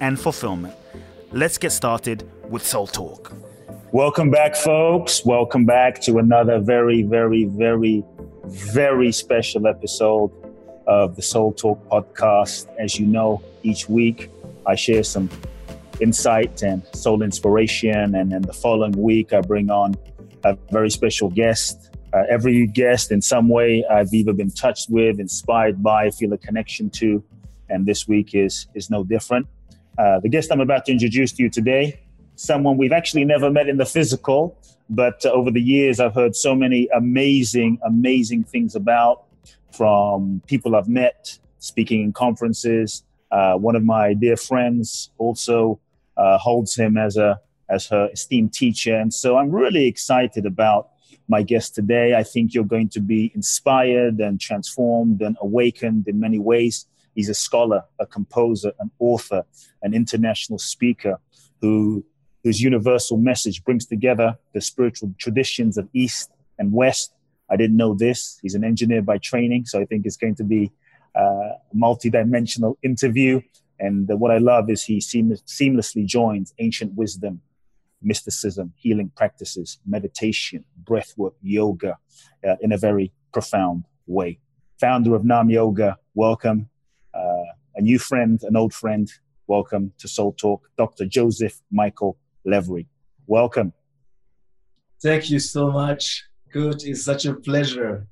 and fulfillment. Let's get started with Soul Talk. Welcome back, folks. Welcome back to another very, very, very, very special episode of the Soul Talk podcast. As you know, each week I share some insight and soul inspiration. And then the following week, I bring on a very special guest. Uh, every guest, in some way, I've either been touched with, inspired by, feel a connection to, and this week is is no different. Uh, the guest I'm about to introduce to you today, someone we've actually never met in the physical, but uh, over the years I've heard so many amazing, amazing things about from people I've met speaking in conferences. Uh, one of my dear friends also uh, holds him as a as her esteemed teacher, and so I'm really excited about my guest today. I think you're going to be inspired and transformed and awakened in many ways He's a scholar, a composer, an author, an international speaker who, whose universal message brings together the spiritual traditions of East and West. I didn't know this. He's an engineer by training, so I think it's going to be a multi-dimensional interview. And what I love is he seam- seamlessly joins ancient wisdom, mysticism, healing practices, meditation, breathwork, yoga uh, in a very profound way. Founder of Naam Yoga, welcome uh, a new friend, an old friend. Welcome to Soul Talk, Dr. Joseph Michael Levry. Welcome. Thank you so much. Good. It's such a pleasure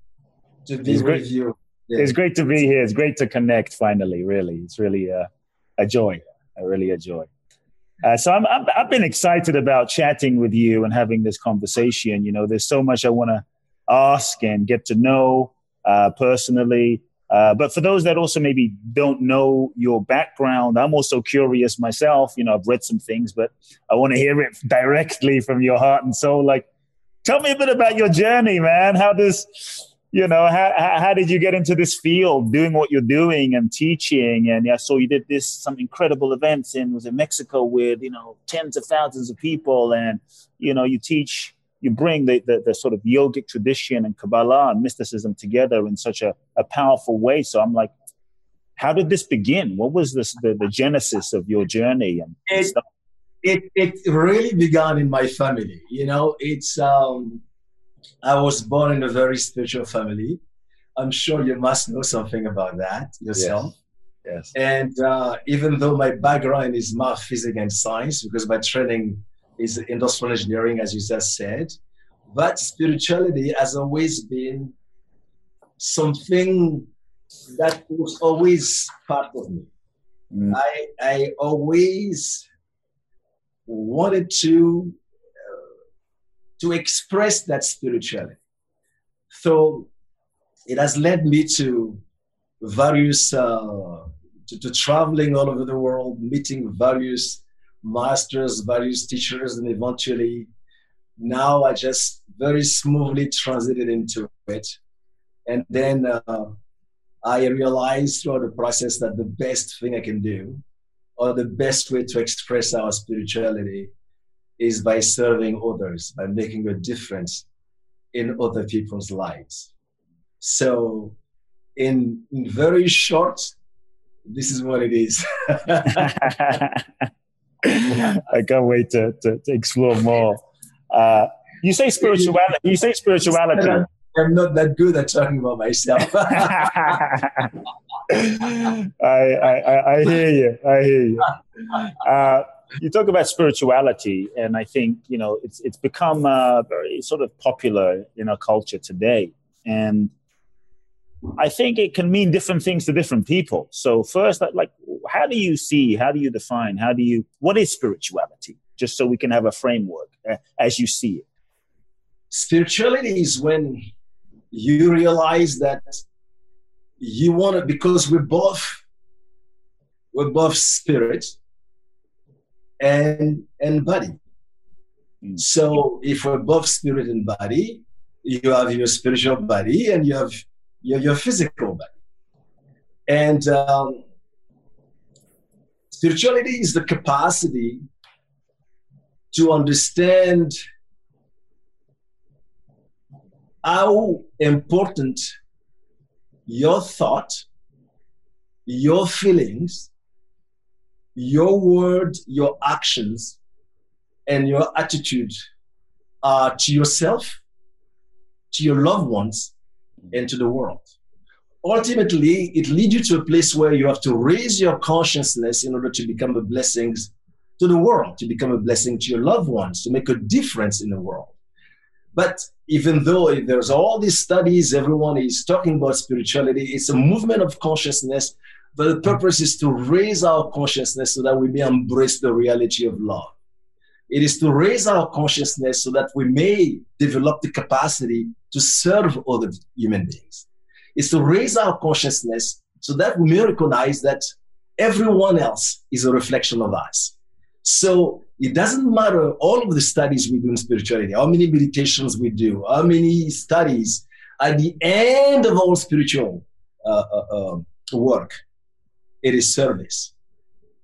to be it's with great. you. Yeah. It's great to be here. It's great to connect finally, really. It's really a, a joy, a really a joy. Uh, so I'm, i have been excited about chatting with you and having this conversation. You know, there's so much I want to ask and get to know uh, personally. Uh, but for those that also maybe don't know your background, I'm also curious myself. You know, I've read some things, but I want to hear it directly from your heart and soul. Like, tell me a bit about your journey, man. How does, you know, how, how did you get into this field, doing what you're doing and teaching? And I saw you did this some incredible events in was in Mexico with you know tens of thousands of people, and you know you teach you bring the, the, the, sort of yogic tradition and Kabbalah and mysticism together in such a, a powerful way. So I'm like, how did this begin? What was this, the, the genesis of your journey and it, stuff? It, it really began in my family. You know, it's, um, I was born in a very spiritual family. I'm sure you must know something about that yourself. Yes. yes. And uh, even though my background is math, physics, and science, because my training is industrial engineering, as you just said. But spirituality has always been something that was always part of me. Mm. I, I always wanted to uh, to express that spirituality. So it has led me to various uh, to, to traveling all over the world, meeting various masters, various teachers, and eventually now I just very smoothly transited into it. And then uh, I realized throughout the process that the best thing I can do, or the best way to express our spirituality, is by serving others, by making a difference in other people's lives. So, in, in very short, this is what it is. I can't wait to, to, to explore more. Uh, you say spirituality. You say spirituality. I'm not that good at talking about myself. I, I, I hear you. I hear you. Uh, you talk about spirituality, and I think you know it's it's become uh, very sort of popular in our culture today. And I think it can mean different things to different people. So first, like, how do you see? How do you define? How do you? What is spirituality? just so we can have a framework uh, as you see it. Spirituality is when you realize that you want to, because we're both, we're both spirit and and body. Mm. So if we're both spirit and body, you have your spiritual body and you have your, your physical body. And um, spirituality is the capacity to understand how important your thought, your feelings, your word, your actions, and your attitude are to yourself, to your loved ones, Mm-hmm. and to the world. Ultimately, it leads you to a place where you have to raise your consciousness in order to become a blessing to the world, to become a blessing to your loved ones, to make a difference in the world. But even though there's all these studies, everyone is talking about spirituality, it's a movement of consciousness, but the purpose is to raise our consciousness so that we may embrace the reality of love. It is to raise our consciousness so that we may develop the capacity to serve other human beings. It's to raise our consciousness so that we may recognize that everyone else is a reflection of us. So it doesn't matter all of the studies we do in spirituality, how many meditations we do, how many studies. At the end of all spiritual uh, uh, uh, work, it is service.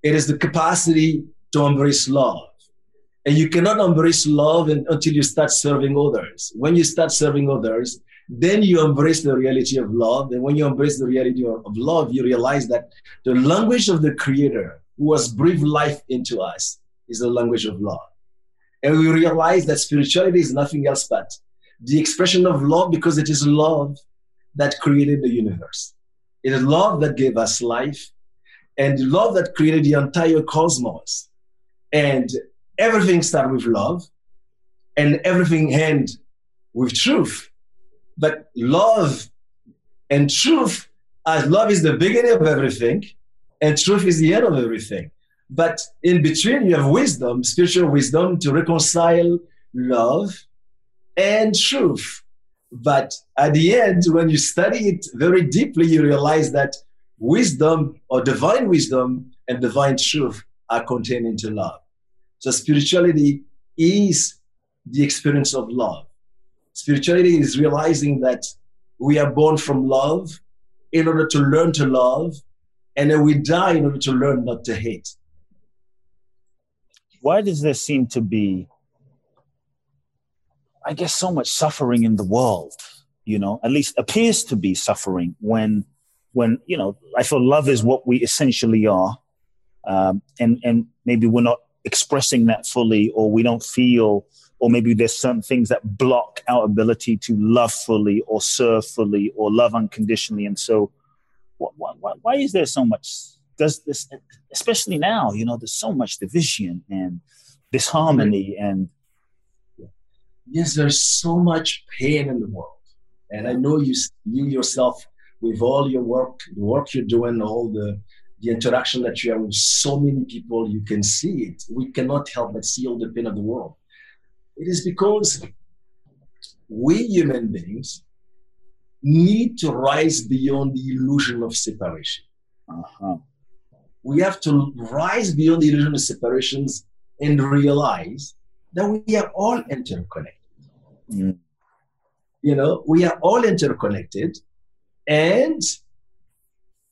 It is the capacity to embrace love. And you cannot embrace love until you start serving others. When you start serving others, then you embrace the reality of love. And when you embrace the reality of, love, you realize that the language of the Creator who has breathed life into us is the language of love. And we realize that spirituality is nothing else but the expression of love because it is love that created the universe. It is love that gave us life and love that created the entire cosmos. And everything starts with love and everything ends with truth. But love and truth, as love is the beginning of everything and truth is the end of everything. But in between, you have wisdom, spiritual wisdom to reconcile love and truth. But at the end, when you study it very deeply, you realize that wisdom or divine wisdom and divine truth are contained into love. So spirituality is the experience of love. Spirituality is realizing that we are born from love in order to learn to love, and then we die in order to learn not to hate why does there seem to be i guess so much suffering in the world you know at least appears to be suffering when when you know i feel love is what we essentially are um, and and maybe we're not expressing that fully or we don't feel or maybe there's certain things that block our ability to love fully or serve fully or love unconditionally and so why, why, why is there so much does this, especially now, you know, there's so much division and disharmony and. Yes, there's so much pain in the world. And I know you, you yourself, with all your work, the work you're doing, all the, the interaction that you have with so many people, you can see it. We cannot help but see all the pain of the world. It is because we human beings need to rise beyond the illusion of separation. Uh-huh we have to rise beyond the illusion of separations and realize that we are all interconnected. Mm. You know, we are all interconnected and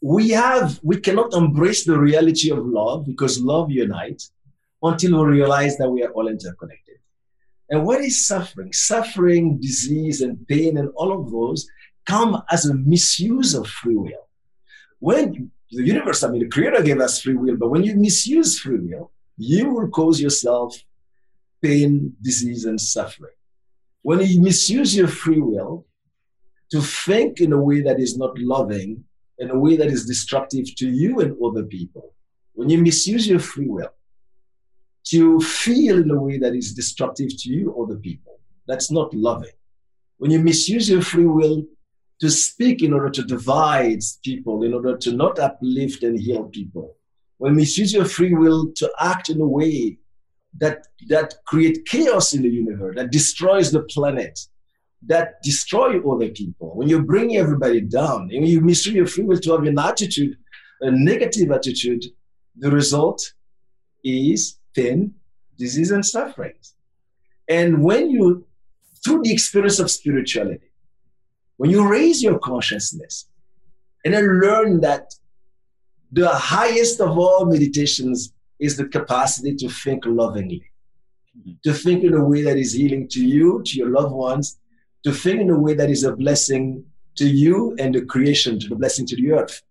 we have we cannot embrace the reality of love because love unites until we realize that we are all interconnected. And what is suffering? Suffering, disease, and pain, and all of those come as a misuse of free will. When the universe, I mean, the creator gave us free will, but when you misuse free will, you will cause yourself pain, disease, and suffering. When you misuse your free will to think in a way that is not loving, in a way that is destructive to you and other people, when you misuse your free will to feel in a way that is destructive to you or the people, that's not loving. When you misuse your free will to speak in order to divide people, in order to not uplift and heal people. When we use your free will to act in a way that that create chaos in the universe, that destroys the planet, that destroy other people. When you bring everybody down, and you mistreat your free will to have an attitude, a negative attitude, the result is pain, disease, and suffering. And when you, through the experience of spirituality, when you raise your consciousness and then learn that the highest of all meditations is the capacity to think lovingly, mm-hmm. to think in a way that is healing to you, to your loved ones, to think in a way that is a blessing to you and the creation, to the blessing to the earth,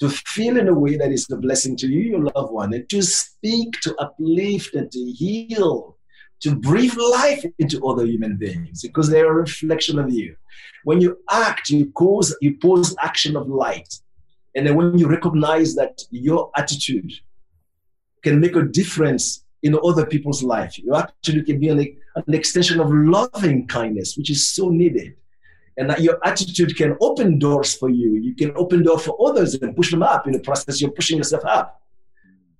to feel in a way that is a blessing to you, your loved one, and to speak, to uplift, and to heal, to breathe life into other human beings because they are a reflection of you. When you act, you cause you pose action of light. And then when you recognize that your attitude can make a difference in other people's life, you actually can be an, an extension of loving kindness, which is so needed. And that your attitude can open doors for you. You can open doors for others and push them up in the process. You're pushing yourself up.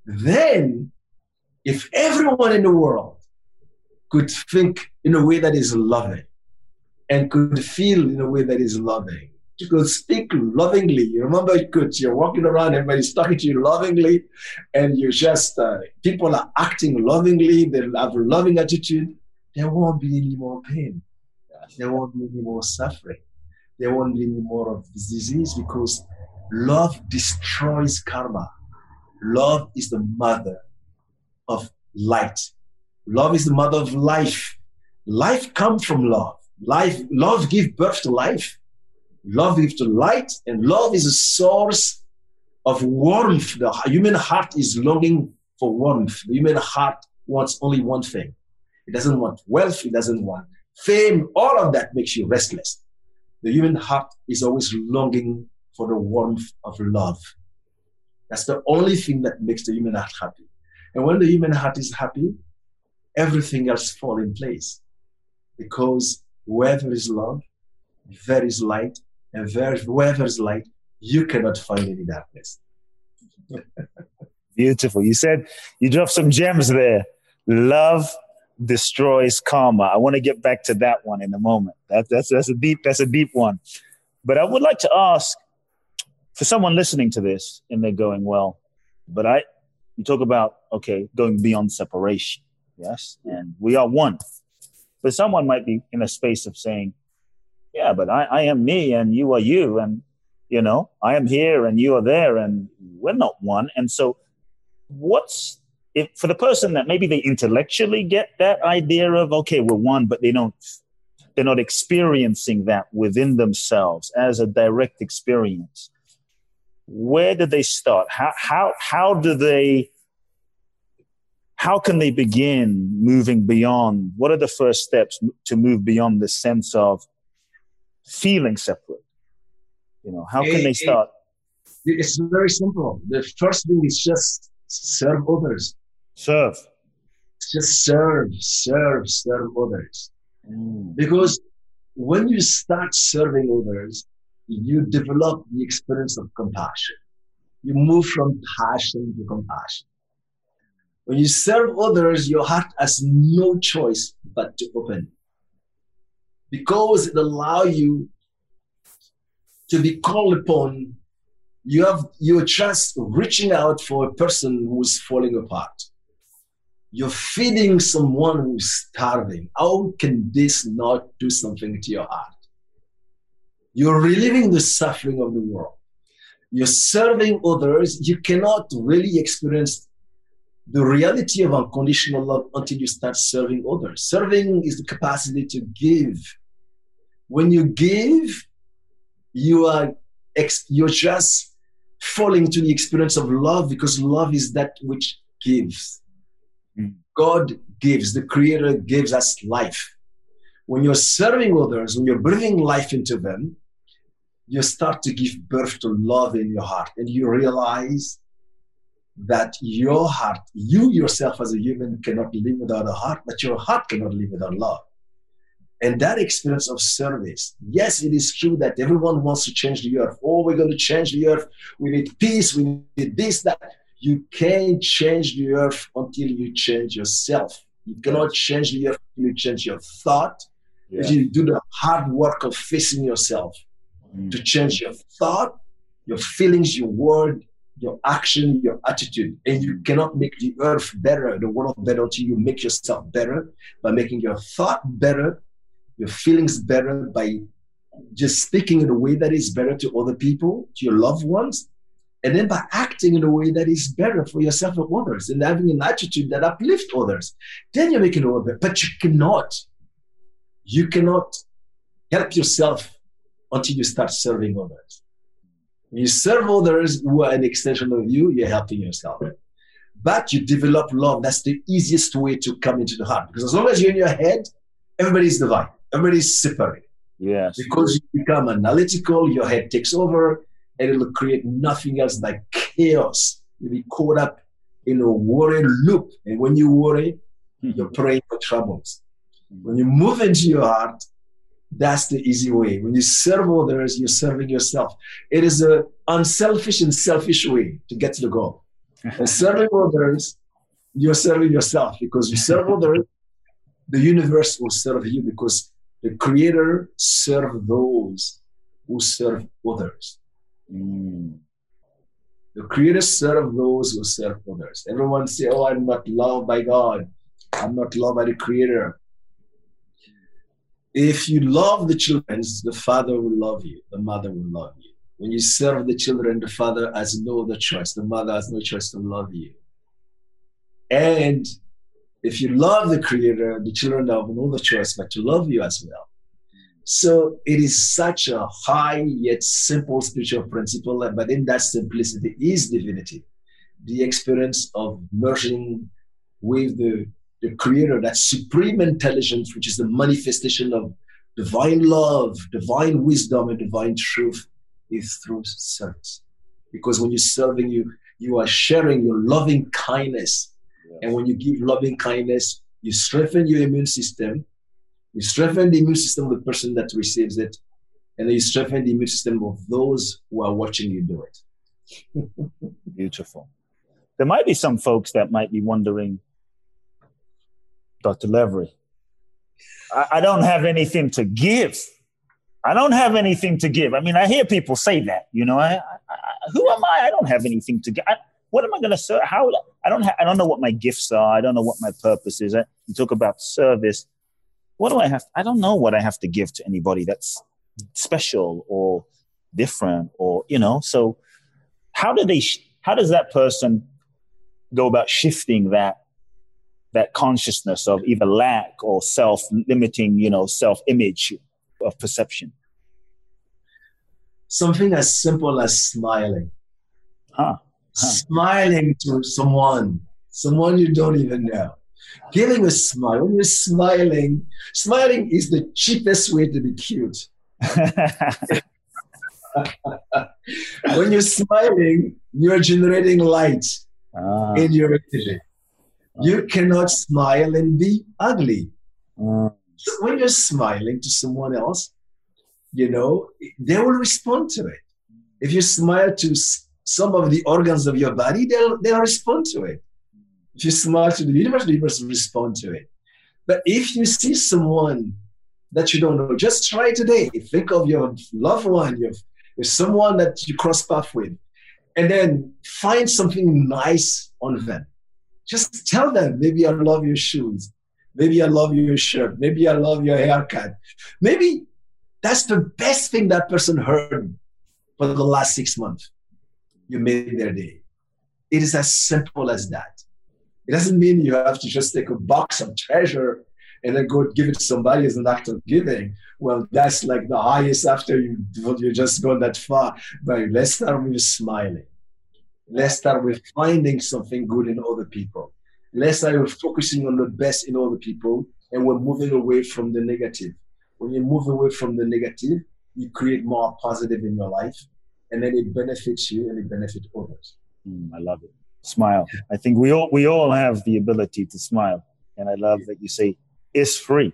Then, if everyone in the world could think in a way that is loving and could feel in a way that is loving, you could speak lovingly. You remember, could, you're walking around, everybody's talking to you lovingly, and you just, uh, people are acting lovingly, they have a loving attitude, there won't be any more pain. There won't be any more suffering. There won't be any more of disease because love destroys karma. Love is the mother of light. Love is the mother of life. Life comes from love. Life, love gives birth to life. Love gives to light, and love is a source of warmth. The human heart is longing for warmth. The human heart wants only one thing. It doesn't want wealth. It doesn't want fame. All of that makes you restless. The human heart is always longing for the warmth of love. That's the only thing that makes the human heart happy. And when the human heart is happy, everything else falls in place. Because where there is love, there is light, and there, where there is light, you cannot find any darkness. Beautiful. You said you dropped some gems there. Love destroys karma. I want to get back to that one in a moment. That, that's that's a deep that's a deep one. But I would like to ask for someone listening to this and they're going, well, but I you talk about okay, going beyond separation. Yes. And we are one. But someone might be in a space of saying, Yeah, but I, I am me and you are you, and you know, I am here and you are there, and we're not one. And so what's if for the person that maybe they intellectually get that idea of okay we're one but they don't they're not experiencing that within themselves as a direct experience where do they start how how how do they how can they begin moving beyond what are the first steps to move beyond the sense of feeling separate you know how can they start it's very simple the first thing is just serve others Serve. Just serve, serve, serve others. Mm. Because when you start serving others, you develop the experience of compassion. You move from passion to compassion. When you serve others, your heart has no choice but to open. Because it allows you to be called upon, you have you're just reaching out for a person who's falling apart. You're feeding someone who's starving. How can this not do something to your heart? You're relieving the suffering of the world. You're serving others. You cannot really experience the reality of unconditional love until you start serving others. Serving is the capacity to give. When you give, you are you're just falling to the experience of love because love is that which gives. Mm. God gives, the Creator gives us life. When you're serving others, when you're breathing life into them, you start to give birth to love in your heart. And you realize that your heart, you yourself as a human cannot live without a heart, but your heart cannot live without love. And that experience of service, yes, it is true that everyone wants to change the earth. Oh, we're going to change the earth. We need peace. We need this, that you can't change the earth until you change yourself. You cannot change the earth until you change your thought. Yeah. You do the hard work of facing yourself mm. to change your thought, your feelings, your word, your action, your attitude. And you cannot make the earth better, the world better until you make yourself better by making your thought better, your feelings better by just speaking in a way that is better to other people, to your loved ones, and then by acting in a way that is better for yourself and others and having an attitude that uplifts others, then you're making it better. But you cannot, you cannot help yourself until you start serving others. You serve others who are an extension of you, you're helping yourself. But you develop love. That's the easiest way to come into the heart. Because as long as you're in your head, everybody's divine. Everybody's separate. Yes. Because you become analytical, your head takes over, and it'll create nothing else but chaos. You'll be caught up in a worry loop. And when you worry, mm-hmm. you're praying for troubles. When you move into your heart, that's the easy way. When you serve others, you're serving yourself. It is an unselfish and selfish way to get to the goal. and serving others, you're serving yourself because you serve others, the universe will serve you because the Creator serves those who serve others. Mm. The Creator serves those who serve others. Everyone say, "Oh, I'm not loved by God. I'm not loved by the Creator." If you love the children, the father will love you, the mother will love you. When you serve the children, the father has no other choice, the mother has no choice to love you. And if you love the creator, the children have no choice but to love you as well. So it is such a high yet simple spiritual principle, but in that simplicity is divinity. The experience of merging with the the creator, that supreme intelligence, which is the manifestation of divine love, divine wisdom, and divine truth, is through service. Because when you're serving, you you are sharing your loving kindness. And when you give loving kindness, you strengthen your immune system. You strengthen the immune system of the person that receives it. And then you strengthen the immune system of those who are watching you do it. Beautiful. There might be some folks that might be wondering Dr. Levry. I, I don't have anything to give. I don't have anything to give. I mean, I hear people say that. You know, I, I, who am I? I don't have anything to give. What am I going to serve? How? I don't. Ha- I don't know what my gifts are. I don't know what my purpose is. You talk about service. What do I have? I don't know what I have to give to anybody that's special or different or you know. So, how do they? Sh- how does that person go about shifting that that consciousness of either lack or self-limiting, you know, self-image of perception? Something as simple as smiling. Huh. huh. Smiling to someone, someone you don't even know. Giving a smile. When you're smiling, smiling is the cheapest way to be cute. when you're smiling, you're generating light ah. in your energy. You cannot smile and be ugly. Mm. So when you're smiling to someone else, you know, they will respond to it. If you smile to some of the organs of your body, they'll, they'll respond to it. If you smile to the universe, the universe will respond to it. But if you see someone that you don't know, just try today. Think of your loved one, your, someone that you cross path with, and then find something nice on them. Just tell them, maybe I love your shoes. Maybe I love your shirt. Maybe I love your haircut. Maybe that's the best thing that person heard for the last six months. You made their day. It is as simple as that. It doesn't mean you have to just take a box of treasure and then go give it to somebody as an act of giving. Well, that's like the highest after you you just gone that far. But let's start with smiling. Let's start with finding something good in other people. Let's start with focusing on the best in other people, and we're moving away from the negative. When you move away from the negative, you create more positive in your life, and then it benefits you and it benefits others. Mm, I love it. Smile. I think we all we all have the ability to smile, and I love that you say it's free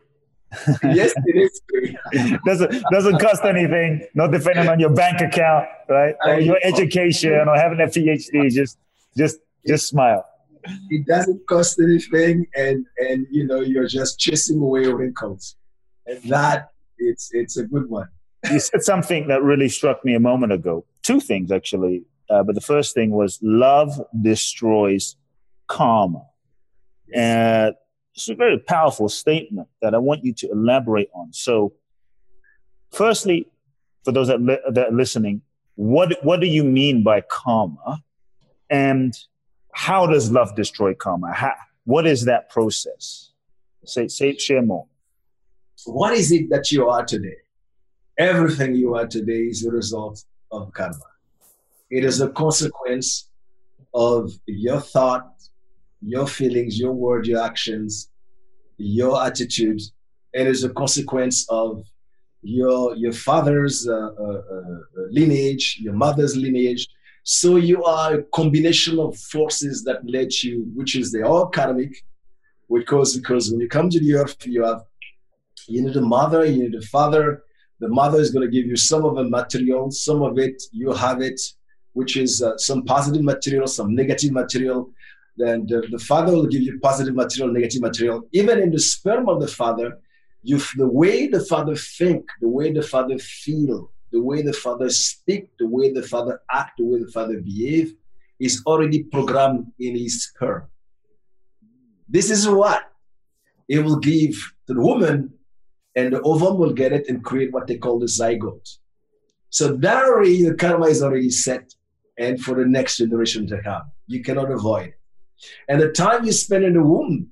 yes, it is free. doesn't doesn't cost anything. Not depending on your bank account, right? Or your education or having a PhD. Just just just smile. It doesn't cost anything, and and you know you're just chasing away wrinkles, and that it's it's a good one. You said something that really struck me a moment ago. Two things actually, uh, but the first thing was love destroys karma, and it's a very powerful statement that I want you to elaborate on. So, firstly, for those that, li- that are listening, what what do you mean by karma, and how does love destroy karma? How, what is that process? Say, say, share more. What is it that you are today? Everything you are today is a result of karma. It is a consequence of your thought, your feelings, your word, your actions, your attitude. And It is a consequence of your your father's uh, uh, uh, lineage, your mother's lineage. So you are a combination of forces that led you, which is the all karmic, because because when you come to the earth, you have you need a mother, you need a father. The mother is going to give you some of the material, some of it you have it, which is uh, some positive material, some negative material. Then the, the father will give you positive material, negative material. Even in the sperm of the father, you the way the father think, the way the father feel, the way the father speak, the way the father act, the way the father behave, is already programmed in his sperm. This is what it will give to the woman, and the ovum will get it and create what they call the zygote. So that already the karma is already set, and for the next generation to come, you cannot avoid. And the time you spend in the womb,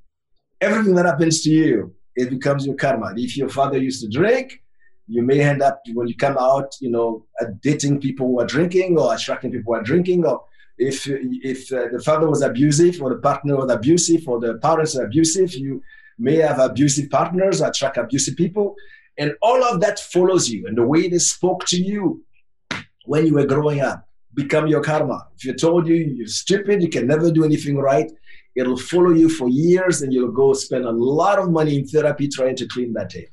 everything that happens to you it becomes your karma. If your father used to drink, you may end up when you come out, you know, dating people who are drinking or attracting people who are drinking. Or if if uh, the father was abusive or the partner was abusive or the parents are abusive, you may have abusive partners, attract abusive people, and all of that follows you. And the way they spoke to you when you were growing up become your karma. If you told you you're stupid, you can never do anything right, It'll follow you for years, and you'll go spend a lot of money in therapy trying to clean that tape.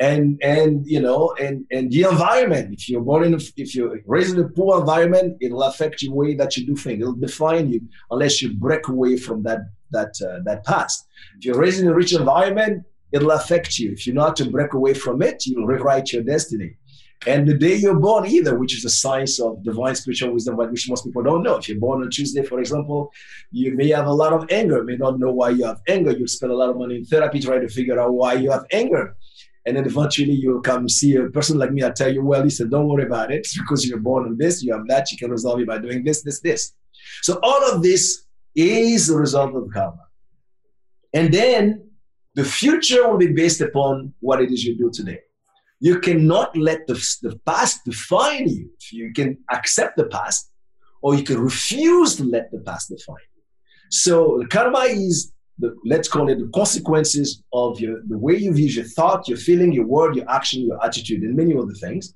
And and you know, and and the environment. If you're born in, if you're raised in a poor environment, it'll affect the way that you do things. It'll define you unless you break away from that that uh, that past. If you're raised in a rich environment, it'll affect you. If you're not to break away from it, you'll rewrite your destiny and the day you're born either, which is a science of divine spiritual wisdom, which most people don't know. If you're born on Tuesday, for example, you may have a lot of anger, may not know why you have anger. You spend a lot of money in therapy trying to figure out why you have anger. And then eventually you'll come see a person like me. I tell you, well, listen, don't worry about it. Because you're born on this, you have that, you can resolve it by doing this, this, this. So all of this is the result of karma. And then the future will be based upon what it is you do today. You cannot let the, the past define you. You can accept the past, or you can refuse to let the past define you. So karma is the, let's call it the consequences of your the way you view your thought, your feeling, your word, your action, your attitude, and many other things.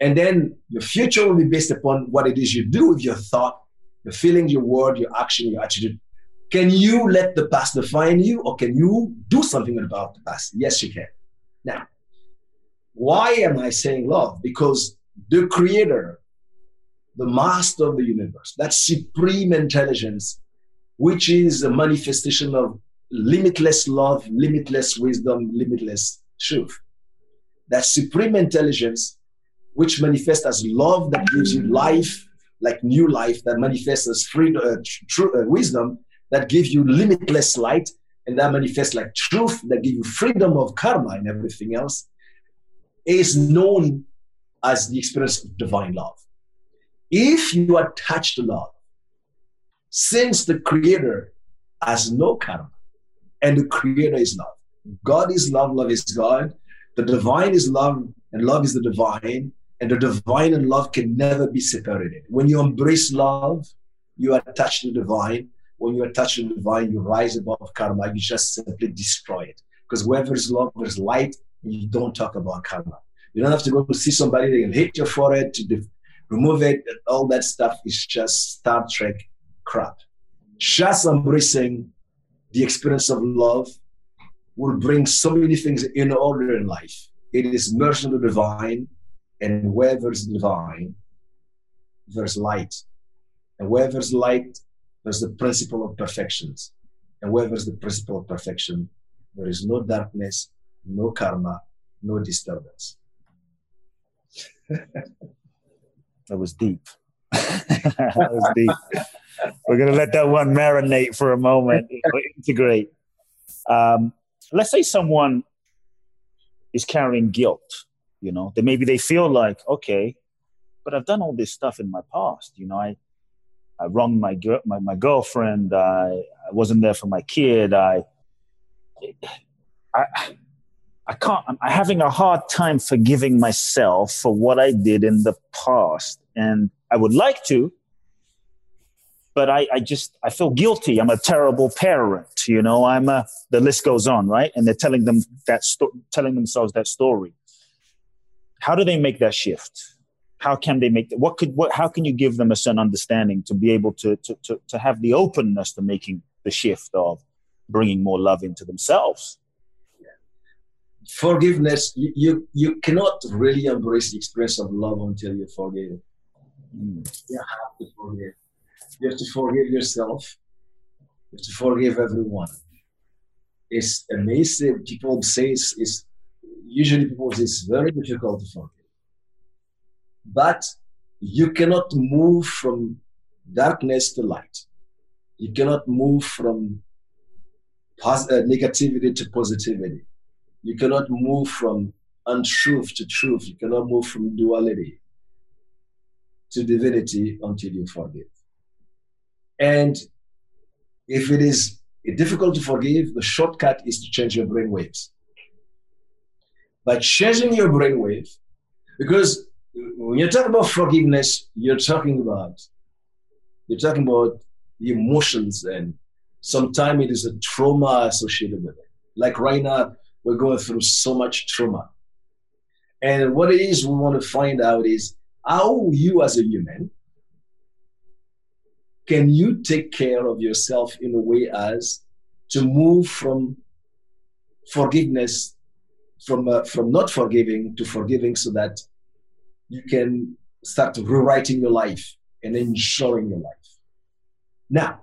And then your future will be based upon what it is you do with your thought, your feeling, your word, your action, your attitude. Can you let the past define you, or can you do something about the past? Yes, you can. Now, why am I saying love? Because the creator, the master of the universe, that supreme intelligence, which is a manifestation of limitless love, limitless wisdom, limitless truth. That supreme intelligence, which manifests as love that gives you life, like new life, that manifests as freedom, uh, tr- uh, wisdom that gives you limitless light, and that manifests like truth that gives you freedom of karma and everything else is known as the experience of divine love. If you attach to love, since the Creator has no karma and the Creator is love, God is love, love is God, the divine is love, and love is the divine, and the divine and love can never be separated. When you embrace love, you are attached to the divine. When you attach to the divine, you rise above karma, you just simply destroy it. Because where there's love, there's light, you don't talk about karma. You don't have to go to see somebody, they can hit your forehead to def- remove it. All that stuff is just Star Trek crap. Just embracing the experience of love will bring so many things in order in life. It is merged in the divine, and where there's divine, there's light. And where there's light, there's the principle of perfections. And where there's the principle of perfection, there is no darkness, no karma, no disturbance. that was deep. that was deep. We're going to let that one marinate for a moment, integrate. Um, let's say someone is carrying guilt, you know, that maybe they feel like, okay, but I've done all this stuff in my past. You know, I, I wronged my, girl my, my girlfriend. I, I wasn't there for my kid. I, I, I can't, I'm having a hard time forgiving myself for what I did in the past. And I would like to, but I, I just, I feel guilty. I'm a terrible parent. You know, I'm a, the list goes on, right? And they're telling them that, sto- telling themselves that story. How do they make that shift? How can they make that? What could, what, how can you give them a certain understanding to be able to, to, to, to have the openness to making the shift of bringing more love into themselves? forgiveness you, you, you cannot really embrace the experience of love until you forgive mm. you have to forgive you have to forgive yourself you have to forgive everyone it's amazing people say it's, it's usually say it's very difficult to forgive but you cannot move from darkness to light you cannot move from pos- uh, negativity to positivity you cannot move from untruth to truth. You cannot move from duality to divinity until you forgive. And if it is difficult to forgive, the shortcut is to change your brain waves. By changing your brainwave. because when you talk about forgiveness, you're talking about you're talking about the emotions, and sometimes it is a trauma associated with it. Like right now, we're going through so much trauma. And what it is we want to find out is how you as a human can you take care of yourself in a way as to move from forgiveness from uh, from not forgiving to forgiving so that you can start rewriting your life and enjoying your life now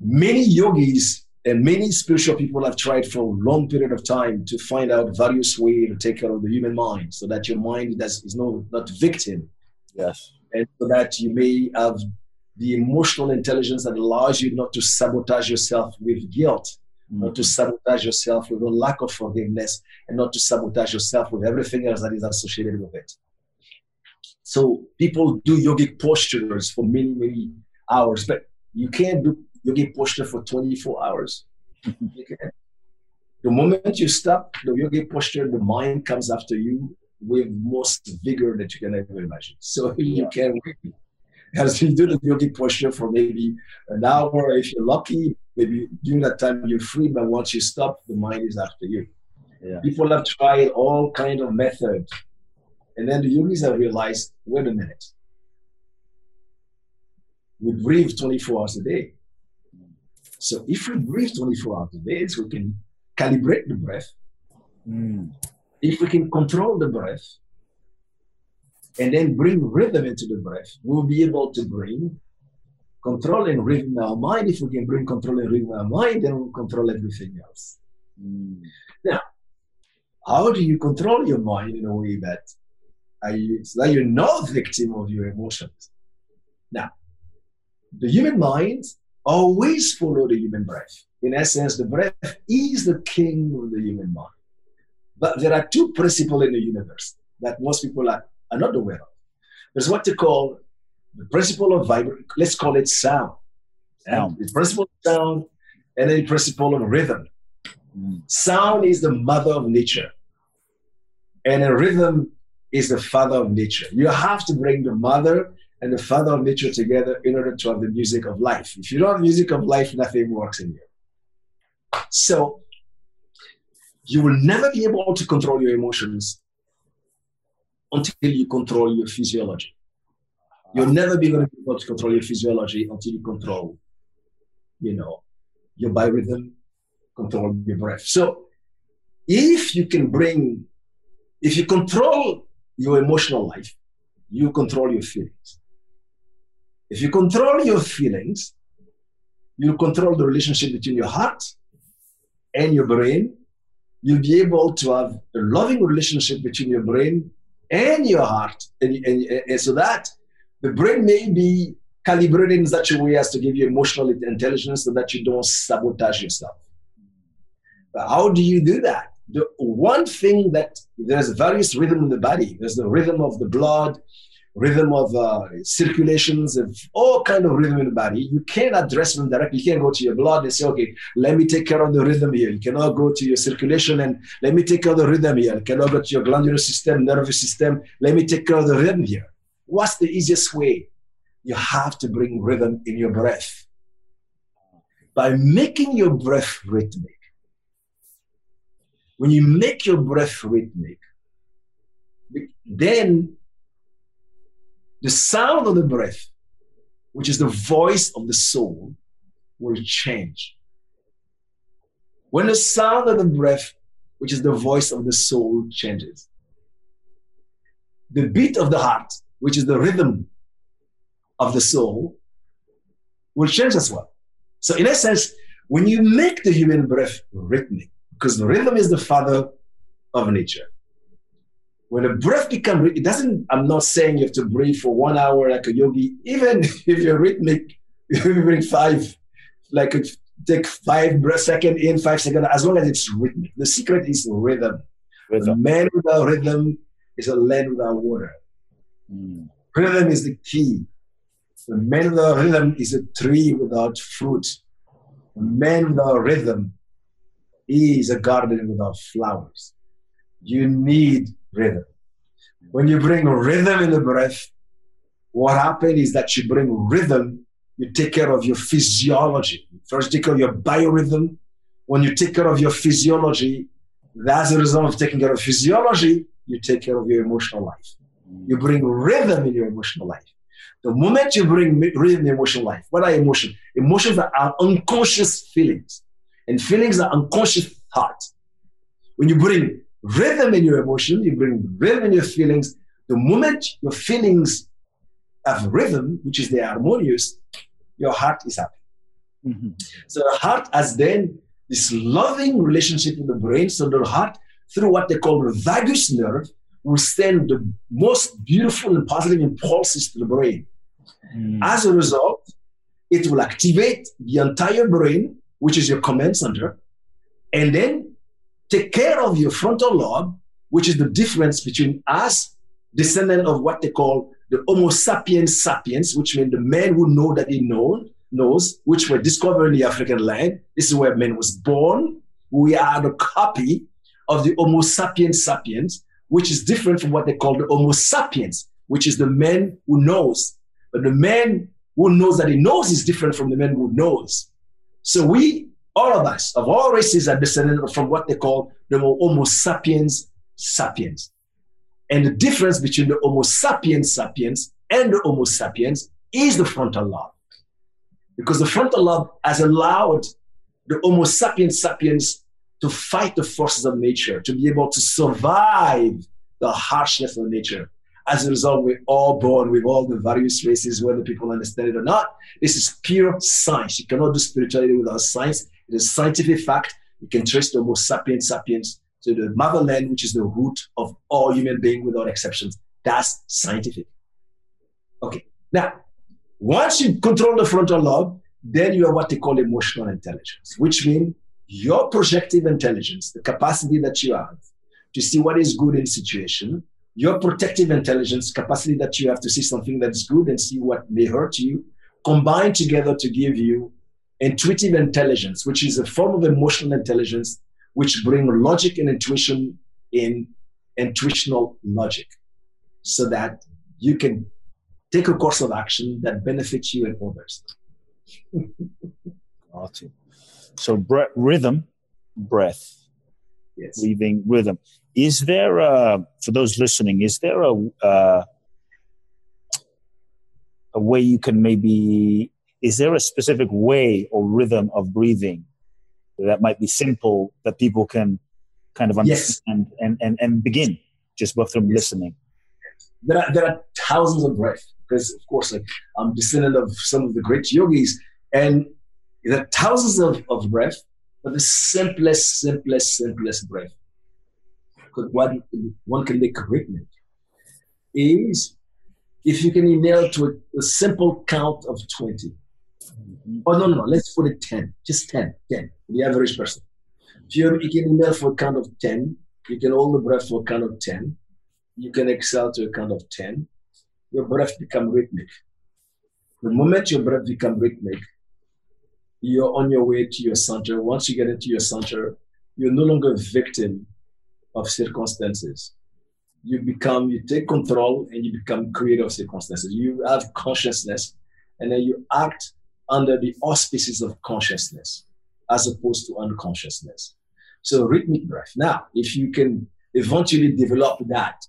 many yogis and many spiritual people have tried for a long period of time to find out various ways to take care of the human mind so that your mind does, is no, not victim. Yes. And so that you may have the emotional intelligence that allows you not to sabotage yourself with guilt. Not to mm-hmm. sabotage yourself with a lack of forgiveness, and not to sabotage yourself with everything else that is associated with it. So people do yogic postures for many, many hours, but you can't do yogic posture for 24 hours. Mm-hmm. the moment you stop the yogic posture, the mind comes after you with most vigor that you can ever imagine. So you can't. as you do the yogic posture for maybe an hour, if you're lucky, maybe during that time you're free, but once you stop, the mind is after you. Yeah. People have tried all kind of methods. And then the yogis have realized, wait a minute. We breathe 24 hours a day. So if we breathe 24 hours a day, we can calibrate the breath. Mm. If we can control the breath and then bring rhythm into the breath, we'll be able to bring control and rhythm in our mind. If we can bring control and rhythm in our mind, then we'll control everything else. Mm. Now, how do you control your mind in a way that, you, so that you're not victim of your emotions? Now, the human mind always follow the human breath. In essence, the breath is the king of the human mind. But there are two principles in the universe that most people are, are not aware of. There's what they call the principle of vibration, let's call it sound. sound. the principle of sound and then the principle of rhythm. Mm. Sound is the mother of nature, and a rhythm is the father of nature. You have to bring the mother and the father of nature together in order to have the music of life. If you don't have music of life, nothing works in you. So you will never be able to control your emotions until you control your physiology. You'll never be going to be able to control your physiology until you control, you know, your biorhythm, control your breath. So if you can bring, if you control your emotional life, you control your feelings If you control your feelings, you control the relationship between your heart and your brain. You'll be able to have a loving relationship between your brain and your heart. And, and, and so that the brain may be calibrated in such a way as to give you emotional intelligence so that you don't sabotage yourself. But how do you do that? The one thing that there's various rhythm in the body. There's the rhythm of the blood, rhythm of uh, circulations, of all kind of rhythm in the body. You can't address them directly. You can't go to your blood and say, okay, let me take care of the rhythm here. You cannot go to your circulation and let me take care of the rhythm here. You cannot go to your glandular system, nervous system. Let me take care of the rhythm here. What's the easiest way? You have to bring rhythm in your breath. By making your breath rhythmic, when you make your breath rhythmic, then the sound of the breath, which is the voice of the soul, will change. When the sound of the breath, which is the voice of the soul, changes, the beat of the heart, which is the rhythm of the soul, will change as well. So, in essence, when you make the human breath rhythmic, because the rhythm is the father of nature, when the breath becomes, rhythmic, it doesn't, I'm not saying you have to breathe for one hour like a yogi, even if you're rhythmic, you can breathe five, like take five breath second in, five second, as long as it's rhythmic. The secret is rhythm. rhythm. A man without rhythm is a land without water. Mm. Rhythm is the key. The man without rhythm is a tree without fruit. A man without rhythm is a garden without flowers. You need rhythm. When you bring rhythm in the breath, what happens is that you bring rhythm, you take care of your physiology. First, take care of your biorhythm. When you take care of your physiology, that's a result of taking care of physiology, you take care of your emotional life. You bring rhythm in your emotional life. The moment you bring rhythm in emotional life, what are emotions? Emotions are unconscious feelings, and feelings are unconscious thoughts. When you bring rhythm in your emotion, you bring rhythm in your feelings. The moment your feelings have rhythm, which is the harmonious, your heart is happy. Mm-hmm. So the heart has then this loving relationship with the brain. So the heart, through what they call the vagus nerve, will send the most beautiful and positive impulses to the brain. Mm. As a result, it will activate the entire brain, which is your command center, and then take care of your frontal lobe, which is the difference between us, descendant of what they call the Homo sapiens sapiens, which means the man who know that he know, knows, which were discovered in the African land. This is where man was born. We are the copy of the Homo sapiens sapiens, which is different from what they call the Homo sapiens, which is the man who knows. But the man who knows that he knows is different from the man who knows. So we all of us, of all races, are descended from what they call the Homo sapiens sapiens. And the difference between the Homo sapiens sapiens and the Homo sapiens is the frontal lobe. Because the frontal lobe has allowed the Homo sapiens sapiens to fight the forces of nature, to be able to survive the harshness of nature. As a result, we're all born with all the various races, whether people understand it or not. This is pure science. You cannot do spirituality without science. It is scientific fact. You can trace the Homo sapiens sapiens to the motherland, which is the root of all human beings without exceptions. That's scientific. Okay. Now, once you control the frontal lobe, then you have what they call emotional intelligence, which means your projective intelligence, the capacity that you have to see what is good in situation, your protective intelligence, capacity that you have to see something that's good and see what may hurt you, combined together to give you intuitive intelligence, which is a form of emotional intelligence, which bring logic and intuition in intuitional logic, so that you can take a course of action that benefits you and others. awesome. So bre- rhythm, breath, yes. breathing, rhythm. Is there a, for those listening? Is there a uh, a way you can maybe is there a specific way or rhythm of breathing that might be simple that people can kind of understand yes. and, and, and, begin just both from yes. listening? There are, there are thousands of breaths because, of course, like, I'm descendant of some of the great yogis, and there are thousands of, of breath, but the simplest, simplest, simplest breath, because one, one can make commitment, is if you can inhale to a, a simple count of 20. Mm-hmm. Oh, no, no, no, let's put it 10, just 10, 10, the average person. If you, you can inhale for a count of 10, you can hold the breath for a count of 10, you can exhale to a count of 10, your breath become rhythmic. The moment your breath become rhythmic, you're on your way to your center. Once you get into your center, you're no longer a victim of circumstances. You become, you take control and you become creator of circumstances. You have consciousness and then you act under the auspices of consciousness as opposed to unconsciousness. So rhythmic breath. Now, if you can eventually develop that,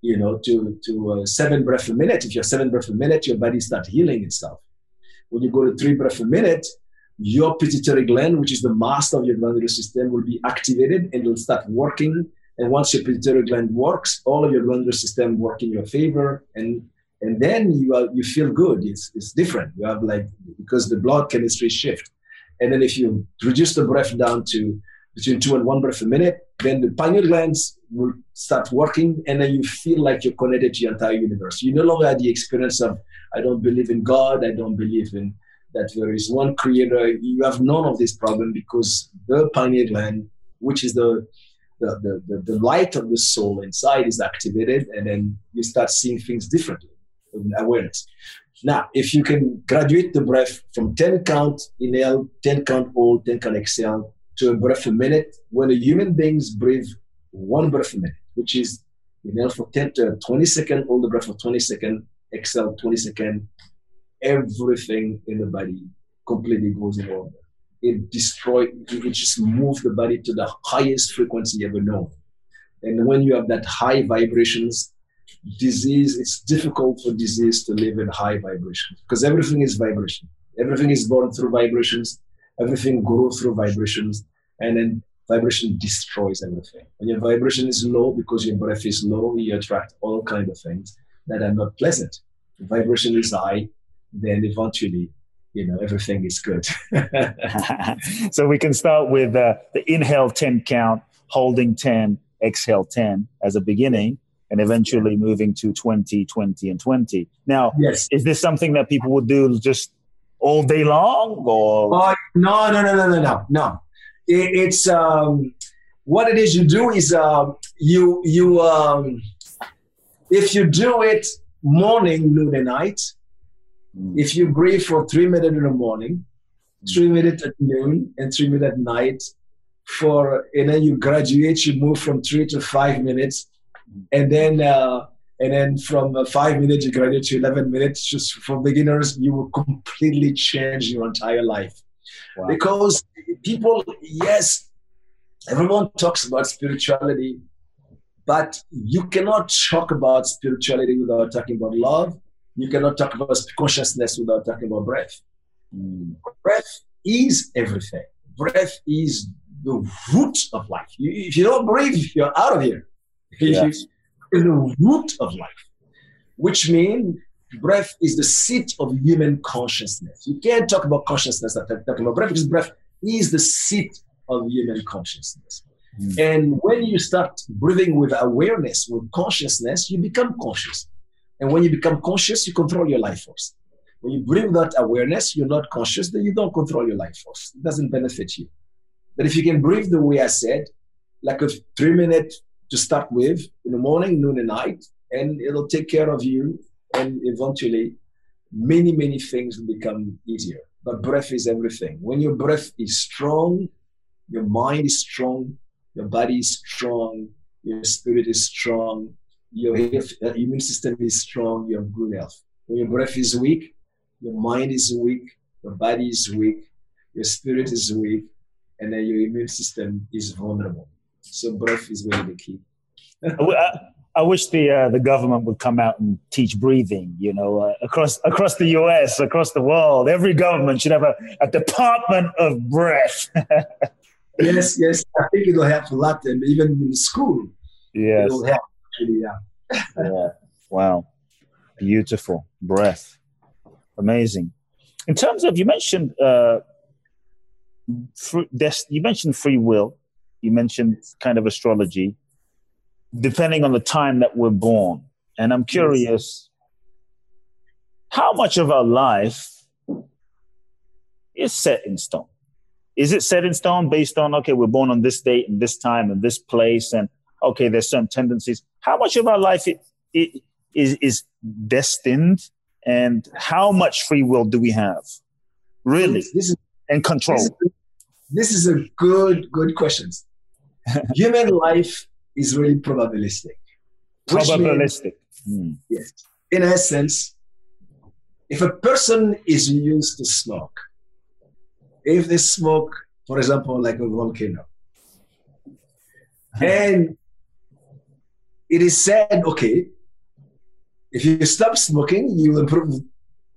you know, to, to uh, seven breaths a minute, if you're seven breaths a minute, your body starts healing itself. When you go to three breaths a minute, your pituitary gland, which is the master of your glandular system, will be activated and it'll start working. And once your pituitary gland works, all of your glandular system work in your favor, and and then you are, you feel good. It's it's different. You have like because the blood chemistry shift, and then if you reduce the breath down to between two and one breath a minute, then the pineal glands will start working, and then you feel like you're connected to your entire universe. You no longer have the experience of I don't believe in God, I don't believe in that there is one creator. You have none of this problem because the pineal gland, which is the the, the, the, the light of the soul inside is activated and then you start seeing things differently awareness. Now, if you can graduate the breath from 10 count inhale, 10 count hold, 10 count exhale to a breath a minute, when the human beings breathe one breath a minute, which is inhale for 10 to 20 seconds, hold the breath for 20 seconds, exhale 20 seconds, everything in the body completely goes in order. It destroys, it just moves the body to the highest frequency ever known. And when you have that high vibrations, disease, it's difficult for disease to live in high vibrations because everything is vibration. Everything is born through vibrations. Everything grows through vibrations. And then vibration destroys everything. When your vibration is low because your breath is low, you attract all kinds of things that are not pleasant. Vibration is high, then eventually, you know, everything is good. so we can start with uh, the inhale 10 count, holding 10, exhale 10 as a beginning, and eventually moving to 20, 20, and 20. Now, yes. is this something that people would do just all day long or? Oh, no, no, no, no, no, no, no. It, it's, um, what it is you do is uh, you, you, um, if you do it morning, noon, and night. If you breathe for three minutes in the morning, mm. three minutes at noon, and three minutes at night, for and then you graduate, you move from three to five minutes, mm. and then uh, and then from uh, five minutes you graduate to eleven minutes. Just for beginners, you will completely change your entire life. Wow. Because people, yes, everyone talks about spirituality, but you cannot talk about spirituality without talking about love you cannot talk about consciousness without talking about breath. Mm. Breath is everything. Breath is the root of life. You, if you don't breathe, you're out of here. It's the root of life, which means breath is the seat of human consciousness. You can't talk about consciousness without talking about breath because breath is the seat of human consciousness. Mm. And when you start breathing with awareness, with consciousness, you become conscious. And when you become conscious, you control your life force. When you bring that awareness, you're not conscious, then you don't control your life force. It doesn't benefit you. But if you can breathe the way I said, like a three minute to start with in the morning, noon, and night, and it'll take care of you. And eventually, many, many things will become easier. But breath is everything. When your breath is strong, your mind is strong, your body is strong, your spirit is strong, your health, uh, immune system is strong, you have good health. When your breath is weak, your mind is weak, your body is weak, your spirit is weak, and then your immune system is vulnerable. So breath is really the key. I, I wish the uh, the government would come out and teach breathing. You know, uh, across across the U.S., across the world, every government should have a, a department of breath. yes, yes, I think it'll help a lot, and even in school, yes. it'll help yeah. yeah. Wow. Beautiful breath, amazing. In terms of you mentioned uh, you mentioned free will, you mentioned kind of astrology, depending on the time that we're born, and I'm curious, how much of our life is set in stone? Is it set in stone based on okay, we're born on this date and this time and this place, and okay, there's certain tendencies. How much of our life it, it is is destined, and how much free will do we have? Really, this is, and control. This is, this is a good good question. Human life is really probabilistic. Probabilistic. Means, hmm. Yes. In essence, if a person is used to smoke, if they smoke, for example, like a volcano, and it is said, okay, if you stop smoking, you will improve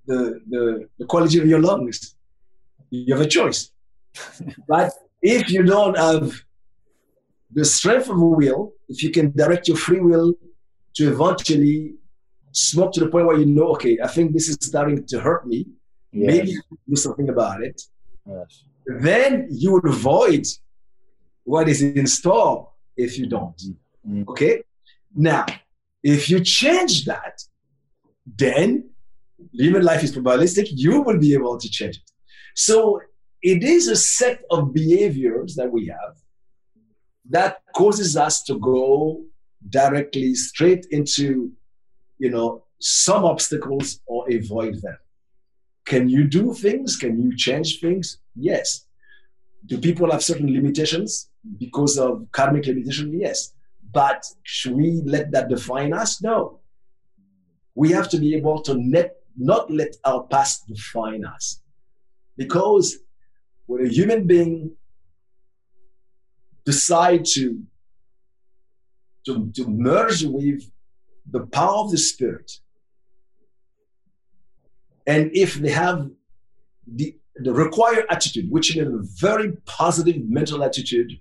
the, the, the quality of your lungs. You have a choice. but if you don't have the strength of will, if you can direct your free will to eventually smoke to the point where you know, okay, I think this is starting to hurt me. Yes. Maybe do something about it. Yes. Then you would avoid what is in store if you don't. Mm-hmm. Okay? Now, if you change that, then human life is probabilistic, you will be able to change it. So it is a set of behaviors that we have that causes us to go directly straight into, you know, some obstacles or avoid them. Can you do things? Can you change things? Yes. Do people have certain limitations because of karmic limitation? Yes. But should we let that define us? No. We have to be able to not let our past define us. Because when a human being decide to, to, to merge with the power of the spirit, and if they have the, the required attitude, which is a very positive mental attitude,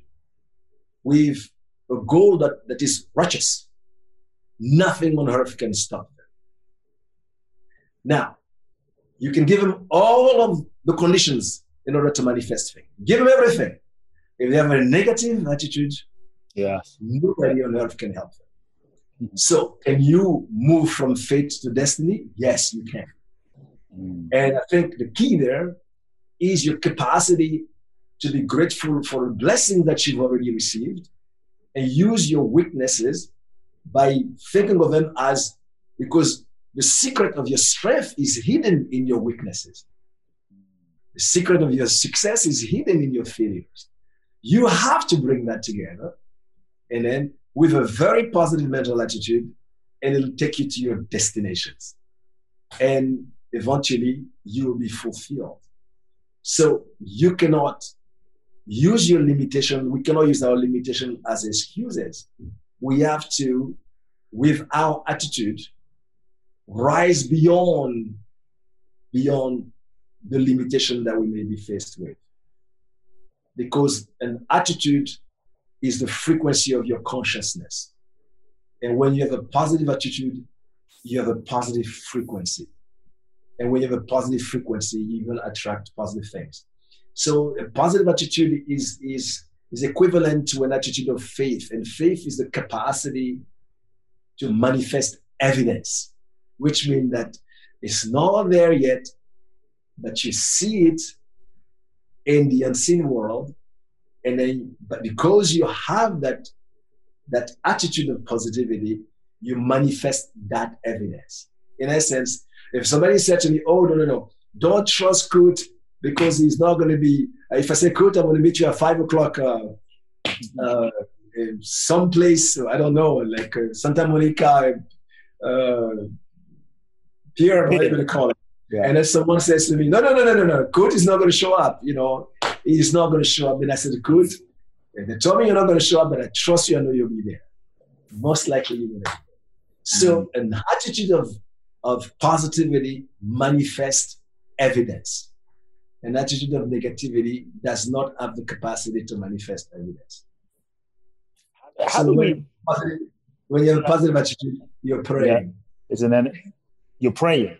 with a goal that, that is righteous. Nothing on earth can stop them. Now, you can give them all of the conditions in order to manifest things. Give them everything. If they have a negative attitude, yes. nobody on earth can help them. So, can you move from fate to destiny? Yes, you can. Mm. And I think the key there is your capacity to be grateful for the blessing that you've already received and use your weaknesses by thinking of them as because the secret of your strength is hidden in your weaknesses. The secret of your success is hidden in your failures. You have to bring that together and then with a very positive mental attitude, and it'll take you to your destinations. And eventually you will be fulfilled. So you cannot use your limitation. We cannot use our limitation as excuses. We have to, with our attitude, rise beyond beyond the limitation that we may be faced with. Because an attitude is the frequency of your consciousness. And when you have a positive attitude, you have a positive frequency. And when you have a positive frequency, you will attract positive things. So a positive attitude is, is, is equivalent to an attitude of faith. And faith is the capacity to manifest evidence, which means that it's not there yet, but you see it in the unseen world. And then, but because you have that, that attitude of positivity, you manifest that evidence. In essence, if somebody said to me, Oh, no, no, no, don't trust Kute because he's not going to be. If I say, Kute, I'm going to meet you at five o'clock, uh, uh, someplace, I don't know, like uh, Santa Monica, uh, Pier, what are you going to call it? Yeah. And then someone says to me, no, no, no, no, no, no, Kute is not going to show up. You know, he's not going to show up. And I said, Kute, they told me you're not going to show up, but I trust you. I know you'll be there. Most likely you're going to be there. So mm-hmm. an attitude of, of positivity manifests evidence. An attitude of negativity does not have the capacity to manifest evidence. How so do when, we, positive, when you have a positive attitude, you're praying. Yeah. Isn't that you're praying.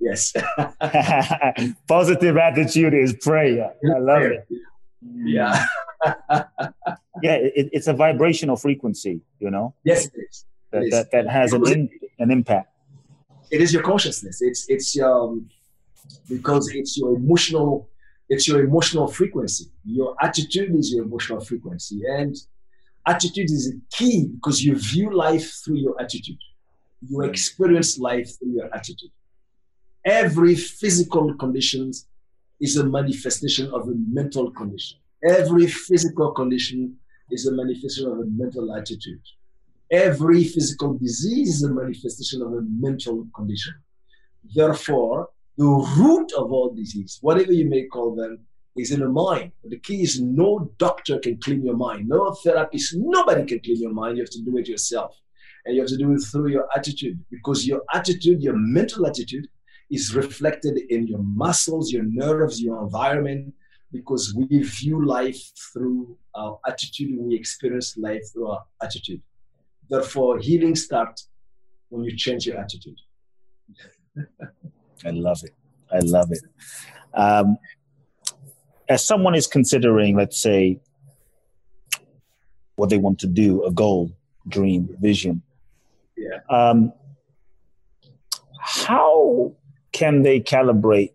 Yes. Positive attitude is prayer. I love it. Yeah. yeah, it, it's a vibrational frequency, you know? Yes, it is. That, that, that has an, in, an impact. It is your consciousness. It's, it's, um, because it's your emotional, it's your emotional frequency. Your attitude is your emotional frequency. And attitude is key because you view life through your attitude. You experience life through your attitude. Every physical condition is a manifestation of a mental condition. Every physical condition is a manifestation of a mental attitude. Every physical disease is a manifestation of a mental condition. Therefore, the root of all disease, whatever you may call them, is in the mind. The key is no doctor can clean your mind, no therapist, nobody can clean your mind. You have to do it yourself. And you have to do it through your attitude because your attitude, your mental attitude, is reflected in your muscles, your nerves, your environment, because we view life through our attitude, we experience life through our attitude. Therefore, healing starts when you change your attitude. I love it. I love it. Um, as someone is considering, let's say, what they want to do, a goal, dream, vision, yeah. Um, how can they calibrate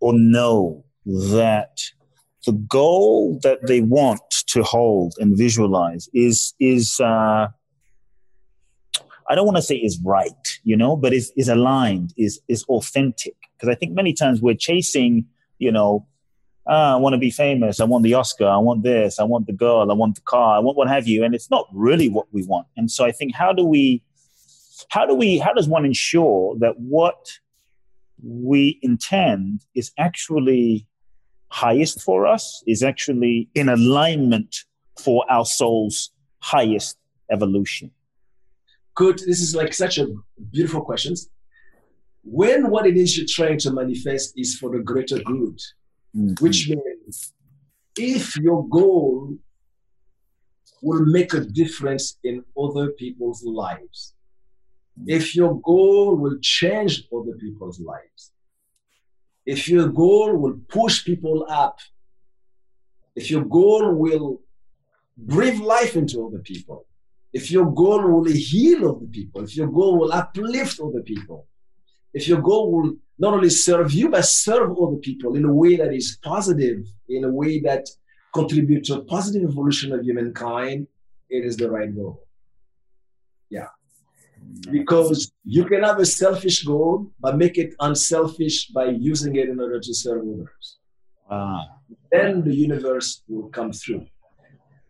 or know that the goal that they want to hold and visualize is is uh, I don't want to say is right, you know, but is is aligned, is is authentic. Because I think many times we're chasing, you know, ah, I want to be famous, I want the Oscar, I want this, I want the girl, I want the car, I want what have you, and it's not really what we want. And so I think how do we how do we how does one ensure that what we intend is actually highest for us, is actually in alignment for our soul's highest evolution? Good. This is like such a beautiful question. When what it is you're trying to manifest is for the greater good, mm-hmm. which means if your goal will make a difference in other people's lives, if your goal will change other people's lives, if your goal will push people up, if your goal will breathe life into other people, if your goal will heal other people, if your goal will uplift other people, if your goal will not only serve you, but serve other people in a way that is positive, in a way that contributes to a positive evolution of humankind, it is the right goal. Yeah. Because you can have a selfish goal, but make it unselfish by using it in order to serve others. Ah. Then the universe will come through.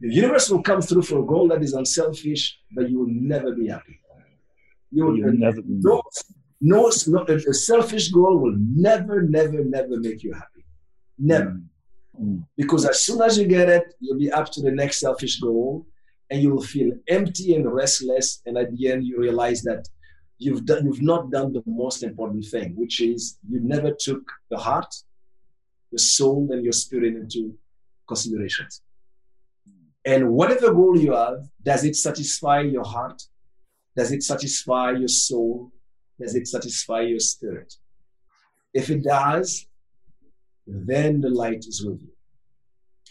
The universe will come through for a goal that is unselfish, but you will never be happy. You will never be no, no, no, a selfish goal will never, never, never make you happy. Never. Mm. Because as soon as you get it, you'll be up to the next selfish goal and you will feel empty and restless. And at the end, you realize that you've done, you've not done the most important thing, which is you never took the heart, the soul, and your spirit into considerations. And whatever goal you have, does it satisfy your heart? Does it satisfy your soul? Does it satisfy your spirit? If it does, then the light is with you.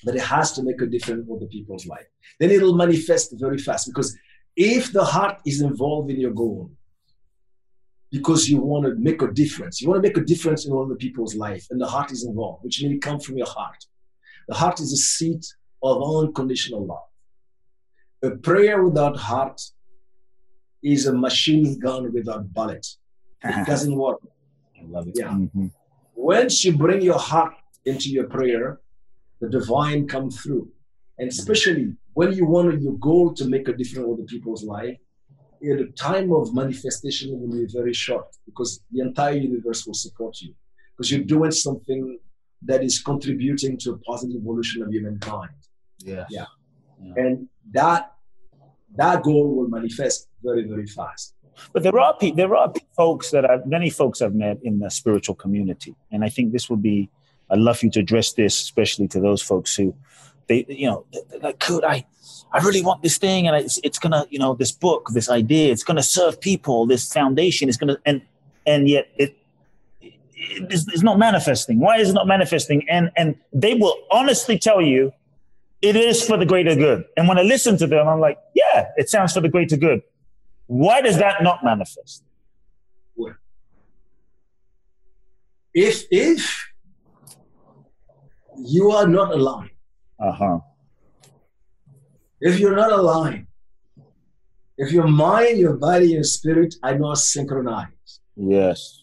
But it has to make a difference for the people's life. Then it'll manifest very fast because if the heart is involved in your goal, because you want to make a difference, you want to make a difference in other people's life, and the heart is involved, which means it comes from your heart. The heart is a seat of unconditional love. A prayer without heart is a machine gun without bullet. It doesn't work. I love it. Yeah. Mm-hmm. Once you bring your heart into your prayer, the divine comes through. And especially when you want your goal to make a difference in other people's life, the time of manifestation will be very short because the entire universe will support you because you're doing something that is contributing to a positive evolution of humankind. Yeah. yeah. Yeah. And that that goal will manifest very, very fast. But there are there are folks that I've, many folks I've met in the spiritual community, and I think this would be. I'd love you to address this, especially to those folks who they, you know, like, could I, I really want this thing, and it's, it's gonna, you know, this book, this idea, it's gonna serve people. This foundation is gonna, and and yet it, it it's, it's not manifesting. Why is it not manifesting? And and they will honestly tell you, it is for the greater good. And when I listen to them, I'm like, yeah, it sounds for the greater good. Why does that not manifest? If if you are not aligned, uh-huh. If you're not aligned, if your mind, your body, your spirit are not synchronized. Yes.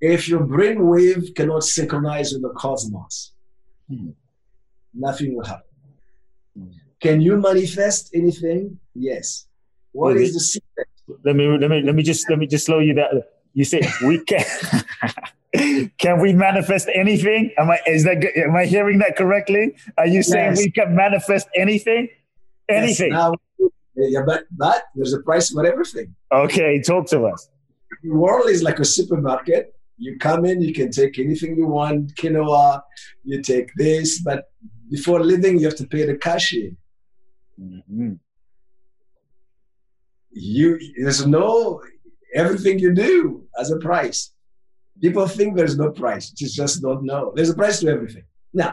If your brain wave cannot synchronize with the cosmos, hmm. Nothing will happen. Can you manifest anything? Yes. What is the secret? Let me let me let me just let me just slow you down. You say we can can we manifest anything? Am I is that am I hearing that correctly? Are you saying yes. we can manifest anything? Anything. Yes, now, yeah, but but there's a price for everything. Okay, talk to us. The world is like a supermarket. You come in, you can take anything you want, quinoa, you take this, but before leaving, you have to pay the cashier. Mm-hmm. You there's no everything you do as a price. People think there's no price, just just don't know. There's a price to everything. Now,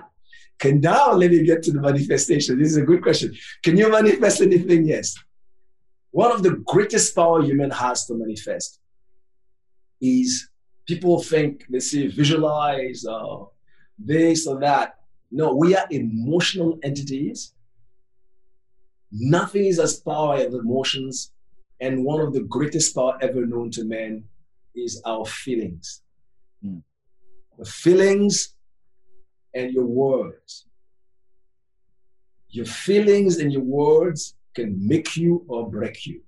can now let me get to the manifestation. This is a good question. Can you manifest anything? Yes. One of the greatest power human has to manifest is people think, they say, visualize uh, this or that. No, we are emotional entities. Nothing is as powerful as emotions. And one of the greatest power ever known to man is our feelings. Mm. The feelings and your words. Your feelings and your words can make you or break you.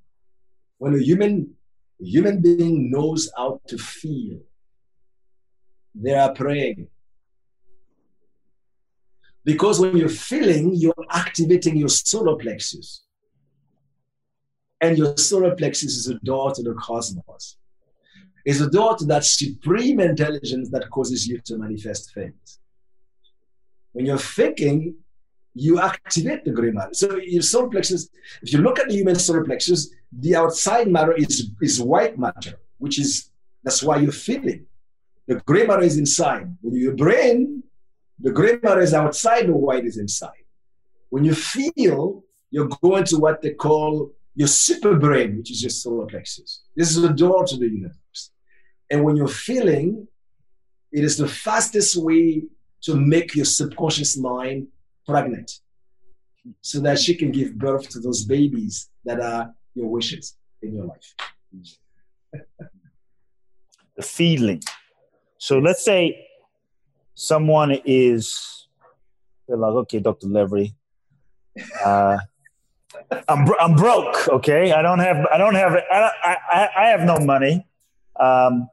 When a human a human being knows how to feel, they are praying. Because when you're feeling, you're activating your solar plexus. And your solar plexus is a door to the cosmos It's a door to that supreme intelligence that causes you to manifest things. When you're thinking, you activate the gray matter. So your solar plexus, if you look at the human solar plexus, the outside matter is, is white matter, which is that's why you're feeling. The gray matter is inside. When your brain, the gray matter is outside, the white is inside. When you feel, you're going to what they call your super brain, which is your solar plexus. This is the door to the universe. And when you're feeling, it is the fastest way to make your subconscious mind pregnant so that she can give birth to those babies that are your wishes in your life. the feeling. So let's say someone is they're like, okay, Dr. Levry, uh, I'm, I'm broke. Okay. I don't have, I don't have, I, I, I have no money. Um,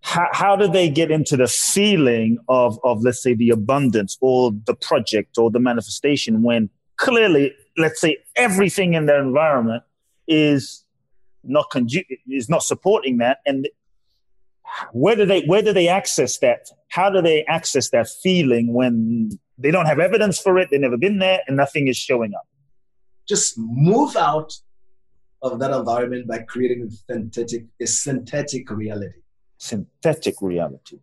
how, how do they get into the feeling of, of, let's say, the abundance or the project or the manifestation when clearly, let's say, everything in their environment is not is not supporting that and where do they where do they access that how do they access that feeling when they don't have evidence for it they've never been there and nothing is showing up just move out of that environment by creating a synthetic a synthetic reality synthetic reality.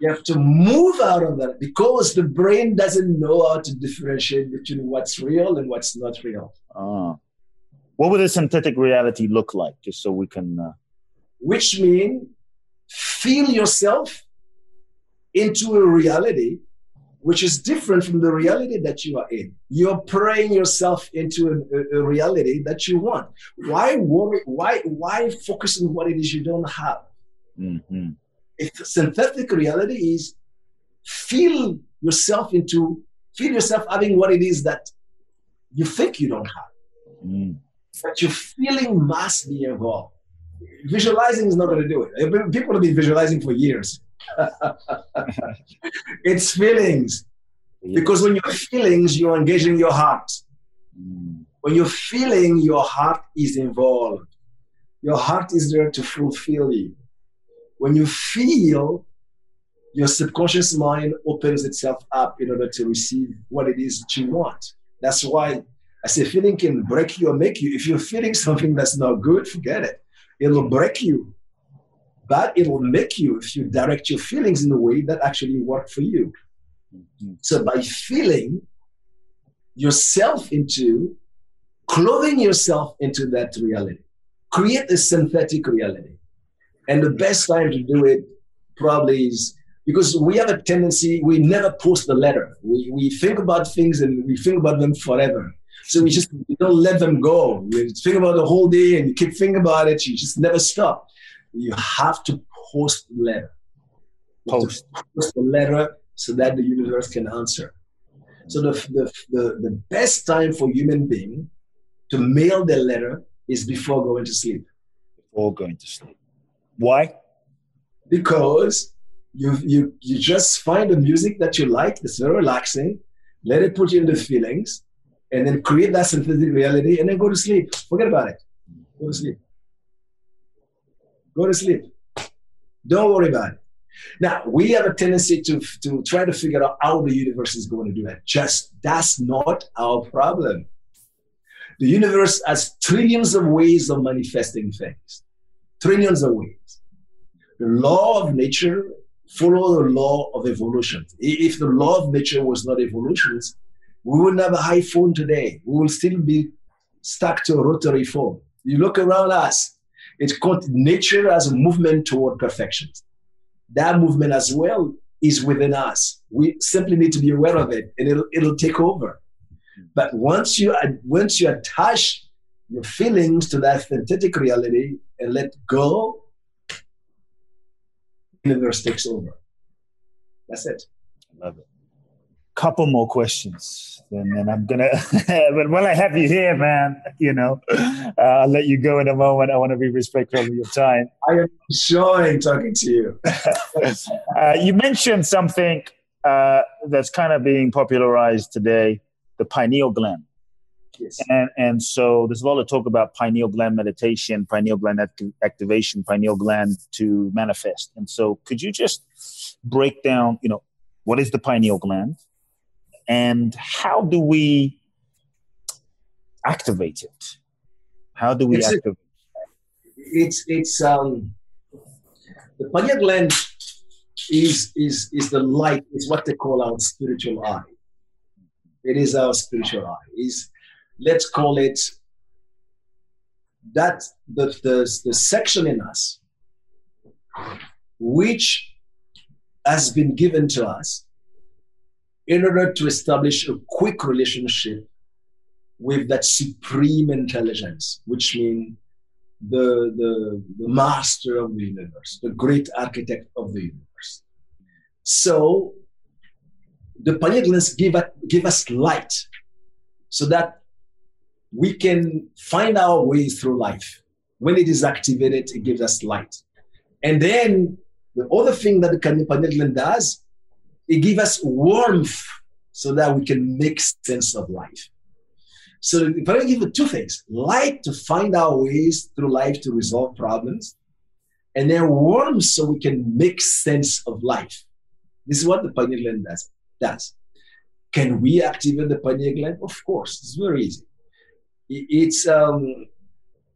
You have to move out of that because the brain doesn't know how to differentiate between what's real and what's not real. Ah. What would a synthetic reality look like, just so we can? Uh... Which mean feel yourself into a reality which is different from the reality that you are in. You're praying yourself into a, a, reality that you want. Why worry? Why why focus on what it is you don't have? Mm-hmm. If synthetic reality is feel yourself into, feel yourself having what it is that you think you don't have. Mm. But your feeling must be involved. Visualizing is not going to do it. People have been visualizing for years. it's feelings. Because when you're feelings, you're engaging your heart. Mm. When you're feeling, your heart is involved. Your heart is there to fulfill you when you feel, your subconscious mind opens itself up in order to receive what it is that you want. That's why I say feeling can break you or make you. If you're feeling something that's not good, forget it. It'll break you. But it will make you if you direct your feelings in a way that actually work for you. Mm-hmm. So by feeling yourself into clothing yourself into that reality, create a synthetic reality. And the best time to do it probably is because we have a tendency, we never post the letter. We, we think about things and we think about them forever. So we just we don't let them go. You think about the whole day and you keep thinking about it. You just never stop. You have to post the letter. Post. Post the letter so that the universe can answer. So the, the, the, the best time for human being to mail the letter is before going to sleep. Before going to sleep. Why? Because you, you, you just find the music that you like, it's very relaxing, let it put you in the feelings, and then create that synthetic reality and then go to sleep. Forget about it. Go to sleep. Go to sleep. Don't worry about it. Now, we have a tendency to, to try to figure out how the universe is going to do that. Just that's not our problem. The universe has trillions of ways of manifesting things, trillions of ways. The law of nature follows the law of evolution. If the law of nature was not evolution, we wouldn't have a iPhone today. We will still be stuck to a rotary phone. You look around us, it's called nature as a movement toward perfection. That movement as well is within us. We simply need to be aware of it and it'll, it'll take over. But once you, once you attach your feelings to that synthetic reality and let go, the universe takes over. That's it. I love it. Couple more questions, and then I'm gonna. but while I have you here, man, you know, uh, I'll let you go in a moment. I want to be respectful of your time. I am enjoying talking to you. uh, you mentioned something uh, that's kind of being popularized today: the pineal gland. Yes. And and so there's a lot of talk about pineal gland meditation, pineal gland act- activation, pineal gland to manifest. And so could you just break down, you know, what is the pineal gland and how do we activate it? How do we it's activate it? It's it's um the pineal gland is is is the light, is what they call our spiritual eye. It is our spiritual eye. Is let's call it that the, the, the section in us which has been given to us in order to establish a quick relationship with that supreme intelligence, which means the, the, the master of the universe, the great architect of the universe. So the pineal glands give, give us light so that we can find our way through life. When it is activated, it gives us light. And then the other thing that the pineal gland does, it gives us warmth so that we can make sense of life. So if I give you two things, light to find our ways through life to resolve problems, and then warmth so we can make sense of life. This is what the pineal gland does. does. Can we activate the pineal gland? Of course, it's very easy it's um,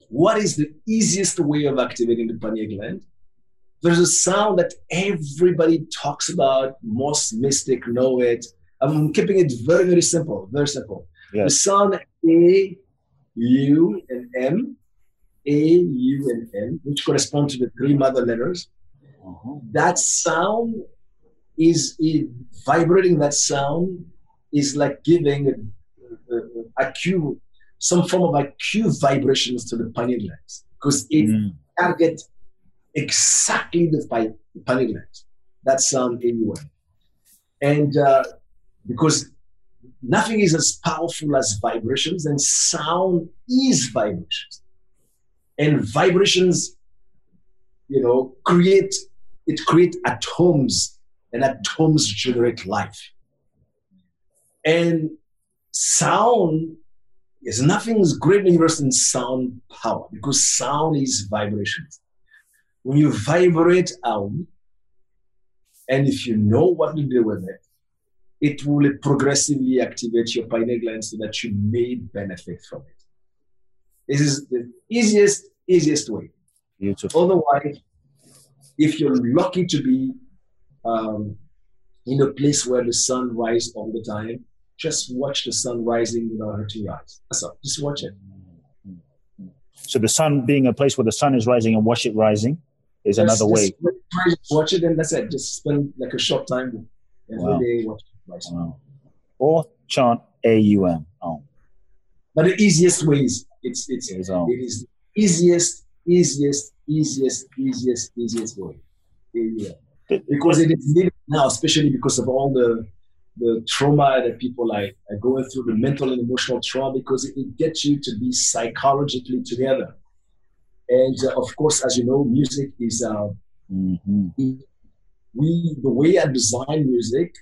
what is the easiest way of activating the pineal gland? There's a sound that everybody talks about, most mystic know it. I'm keeping it very, very simple, very simple. Yes. The sound A, U, and M, A, U, and M, which correspond to the three mother letters. Uh-huh. That sound is it, vibrating. That sound is like giving a, a, a cue some form of acute vibrations to the pineal glands because it mm. targets exactly the glands. That sound anyway. And uh, because nothing is as powerful as vibrations, and sound is vibrations. And vibrations, you know, create it create atoms, and atoms generate life. And sound is nothing is greater than sound power because sound is vibrations. When you vibrate out And if you know what to do with it, it will progressively activate your pineal gland so that you may benefit from it. This is the easiest, easiest way. Beautiful. Otherwise, if you're lucky to be um, in a place where the sun rises all the time, just watch the sun rising without hurting your eyes. That's all. Just watch it. So the sun being a place where the sun is rising and watch it rising is just, another way. watch it and that's it. Just spend like a short time every wow. day watching. Wow. Or chant A U M. Oh. But the easiest way is it's it's it is, um, it is the easiest, easiest, easiest, easiest, easiest way. Yeah. Because it is needed now, especially because of all the the trauma that people are, are going through, the mental and emotional trauma, because it, it gets you to be psychologically together. And uh, of course, as you know, music is uh, mm-hmm. we the way I design music,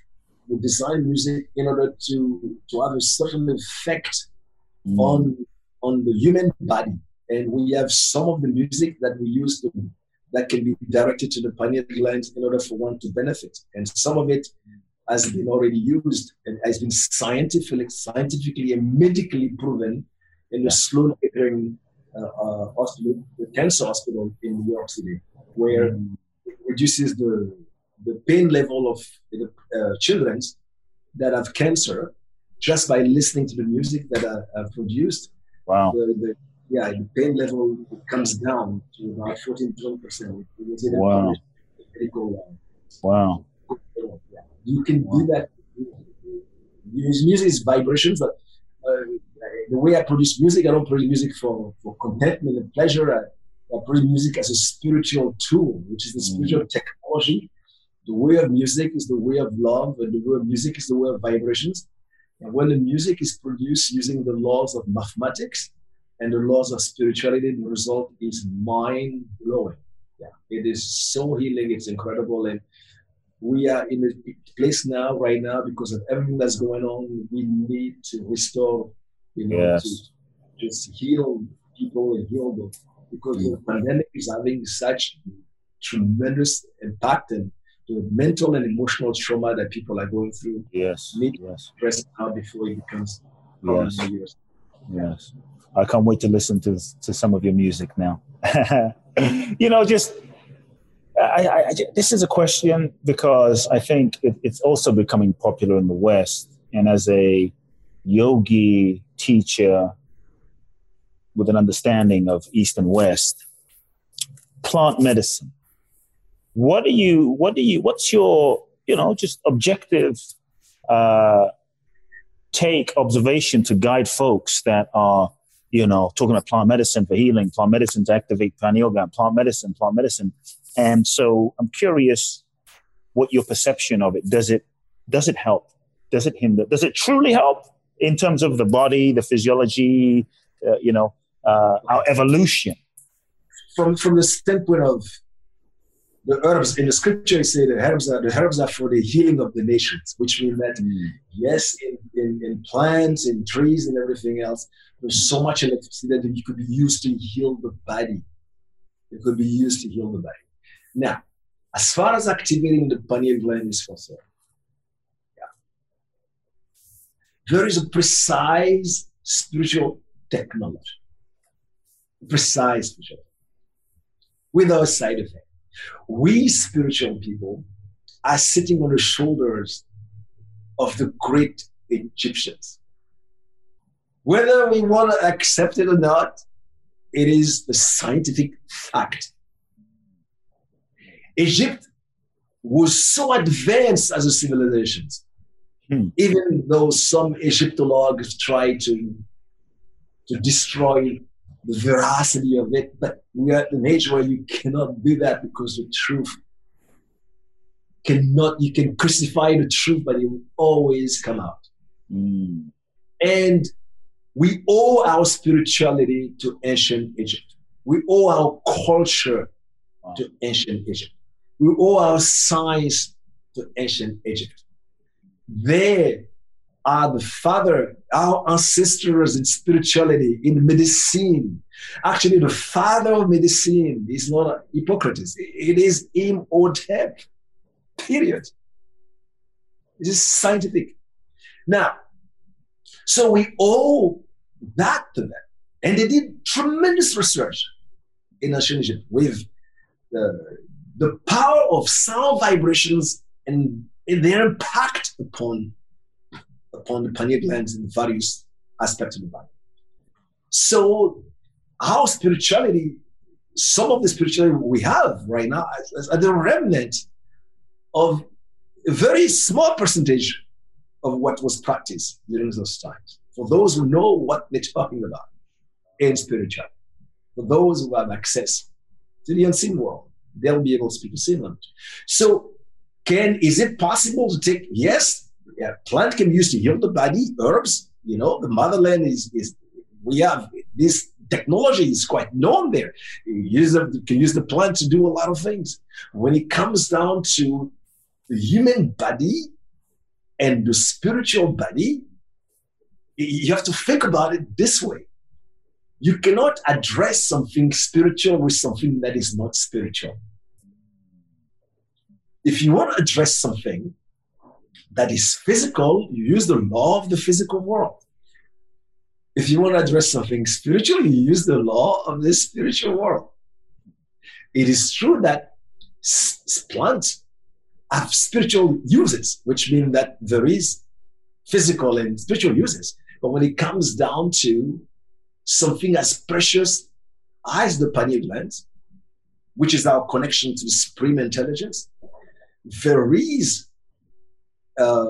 we design music in order to to have a certain effect mm. on on the human body. And we have some of the music that we use to, that can be directed to the pineal glands in order for one to benefit. And some of it has been already used and has been scientifically, scientifically and medically proven in the uh, uh, hospital, the cancer hospital in New York City, where mm. it reduces the the pain level of the uh, children that have cancer just by listening to the music that are, are produced Wow. The, the, yeah, the pain level comes down to about 14, 20%. Wow. Wow. Yeah. You can wow. do that. Music is vibrations, but uh, the way I produce music, I don't produce music for, for contentment and pleasure. I, I produce music as a spiritual tool, which is the mm. spiritual mm. technology. The way of music is the way of love, and the way of music is the way of vibrations. And when the music is produced using the laws of mathematics and the laws of spirituality, the result is mind blowing. Yeah, it is so healing. It's incredible. And we are in a place now, right now, because of everything that's going on. We need to restore, you know, yes. to just heal people and heal them because the pandemic is having such tremendous impact and the mental and emotional trauma that people are going through. Yes. Need yes. to address now before it becomes yes. Years. Yes. I can't wait to listen to to some of your music now. you know, just I, I, I, this is a question because I think it, it's also becoming popular in the West, and as a yogi teacher with an understanding of East and West, plant medicine. What do you what do you what's your you know just objective uh, take observation to guide folks that are you know talking about plant medicine for healing plant medicine to activate pineal gland plant medicine plant medicine? And so i'm curious what your perception of it does it does it help? Does it hinder does it truly help in terms of the body the physiology uh, you know uh, our evolution from from the standpoint of the herbs in the scripture say the herbs are the herbs are for the healing of the nations, which means that mm. yes, in, in, in, plants, in trees, and everything else, there's so much electricity that it could be used to heal the body. It could be used to heal the body. Now, as far as activating the pineal gland is concerned, yeah, there is a precise spiritual technology, precise spiritual, without side effect. We spiritual people are sitting on the shoulders of the great Egyptians. Whether we want to accept it or not, it is the scientific fact. Egypt was so advanced as a civilization, hmm. even though some Egyptologists try to, to destroy the veracity of it, but we are at an age where you cannot do that because the truth cannot, you can crucify the truth, but it will always come out. Mm. And we owe our spirituality to ancient Egypt. We owe our culture wow. to ancient Egypt. We owe our science to ancient Egypt. There, are the father, our ancestors in spirituality, in medicine. Actually, the father of medicine is not Hippocrates, it is Imhotep. Period. It is scientific. Now, so we owe that to them. And they did tremendous research in ancient Egypt with the, the power of sound vibrations and their impact upon, upon the pineal glands in various aspects of the body. So how spirituality, some of the spirituality we have right now, are the remnant of a very small percentage of what was practiced during those times. For those who know what they're talking about in spirituality, for those who have access to the unseen world, they'll be able to speak the same language. So, can is it possible to take? Yes, yeah, plant can be used to heal the body. Herbs, you know, the motherland is is we have this technology is quite known there. You use the, can use the plant to do a lot of things. When it comes down to the human body and the spiritual body, you have to think about it this way. You cannot address something spiritual with something that is not spiritual. If you want to address something that is physical, you use the law of the physical world. If you want to address something spiritual, you use the law of the spiritual world. It is true that plants have spiritual uses, which mean that there is physical and spiritual uses. But when it comes down to something as precious as the pineal gland, which is our connection to supreme intelligence, there is uh,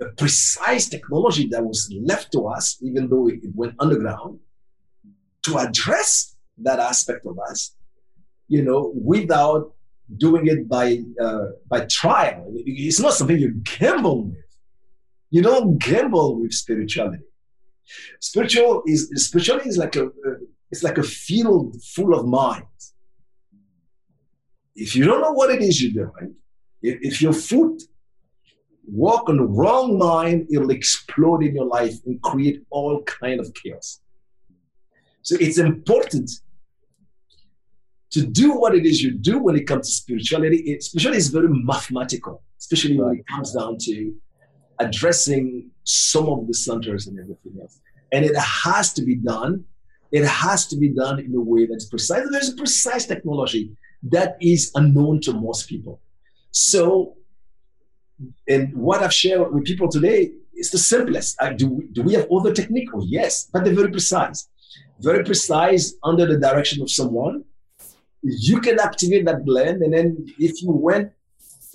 a precise technology that was left to us, even though it went underground, to address that aspect of us, you know, without doing it by uh, by trial. It's not something you gamble with. You don't gamble with spirituality. Spiritual is spirituality is like a, a it's like a field full of mines. If you don't know what it is you're doing, if, if your foot walk on the wrong mine, it'll explode in your life and create all kind of chaos. So it's important to do what it is you do when it comes to spirituality. It, spirituality is very mathematical, especially when it comes down to addressing some of the centers and everything else. And it has to be done. It has to be done in a way that's precise. There's a precise technology that is unknown to most people. So, and what I've shared with people today is the simplest. Uh, do, do we have other technique? Oh, yes, but they're very precise. Very precise under the direction of someone you can activate that blend. And then if you went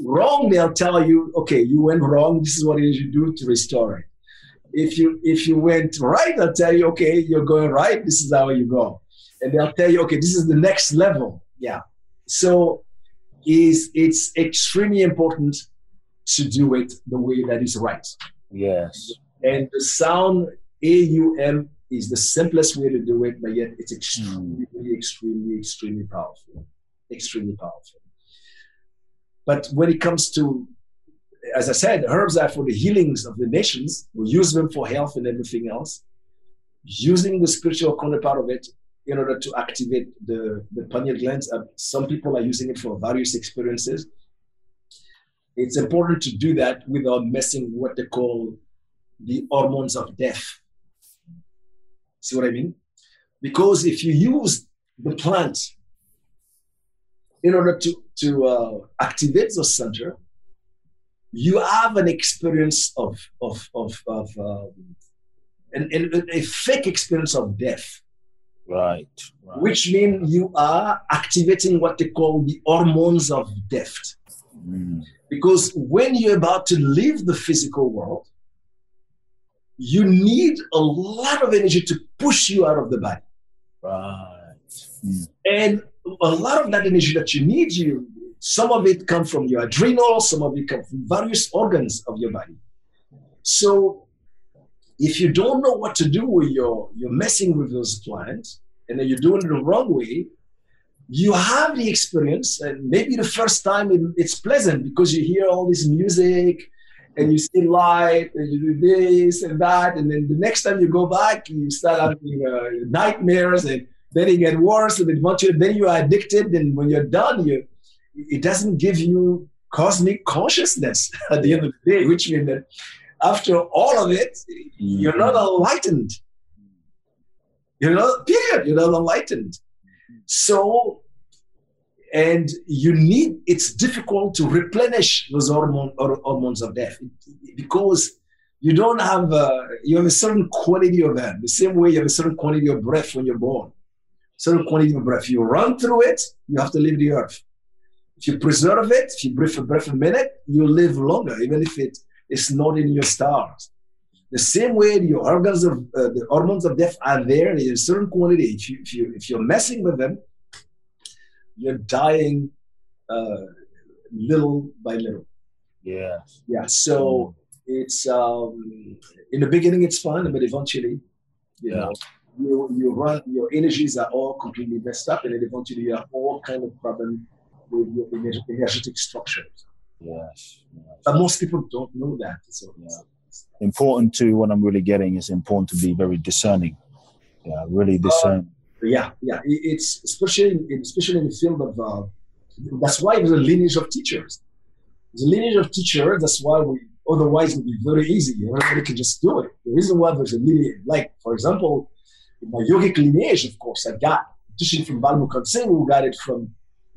wrong, they'll tell you, okay, you went wrong. This is what you do to restore it. If you if you went right, they'll tell you, okay, you're going right. This is how you go. And they'll tell you, okay, this is the next level. Yeah. So is it's extremely important to do it the way that is right. Yes. And the sound A U M is the simplest way to do it, but yet it's extremely, mm. extremely, extremely powerful. Extremely powerful. But when it comes to, as I said, herbs are for the healings of the nations. We use them for health and everything else. Using the spiritual counterpart of it in order to activate the, the pineal glands. Uh, some people are using it for various experiences. It's important to do that without messing what they call the hormones of death See what I mean? Because if you use the plant in order to, to uh, activate the center, you have an experience of, of, of, of um, an, an, a fake experience of death. Right, right. Which means you are activating what they call the hormones of death. Mm. Because when you're about to leave the physical world, you need a lot of energy to push you out of the body. Right. Mm. And a lot of that energy that you need, you some of it comes from your adrenals, some of it comes from various organs of your body. So if you don't know what to do with your you're messing with those plants and then you're doing it the wrong way, you have the experience, and maybe the first time it, it's pleasant because you hear all this music and you see light and you do this and that. And then the next time you go back you start having uh, nightmares and then it gets worse and then you are addicted. And when you're done you it doesn't give you cosmic consciousness at the end of the day, which means that after all of it, you're not enlightened. You're not, period, you're not enlightened. So, and you need, it's difficult to replenish those hormone, or hormones of death because you don't have, a, you have a certain quantity of them. The same way you have a certain quantity of breath when you're born. Certain quantity of breath. You run through it, you have to leave the earth. If you preserve it, if you breathe a breath a minute, you live longer, even if it is not in your stars. The same way your organs of uh, the hormones of death are there in a certain quantity. If you if you if you're messing with them, you're dying uh, little by little. Yeah. Yeah. So it's um, in the beginning it's fun, but eventually, you yeah. know, you you run your energies are all completely messed up, and then eventually you have all kind of problem with your energetic structures. Yes, yes. But most people don't know that. So yeah. important to what I'm really getting is important to be very discerning. Yeah, really discern. Uh, yeah, yeah. It's especially in, especially in the field of. Uh, that's why there's a lineage of teachers. There's a lineage of teachers. That's why we. Otherwise, it would be very easy. Everybody can just do it. The reason why there's a lineage, like for example, in my yogic lineage, of course, I got teaching from Balmukhan Singh, who got it from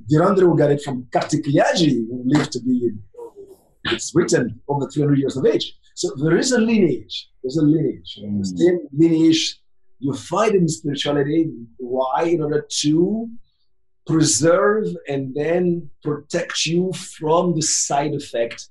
Who got it from Kartik Liaji, who lived to be, it's written over 300 years of age. So there is a lineage. There's a lineage. Mm. The same lineage you find in spirituality. Why? In order to preserve and then protect you from the side effect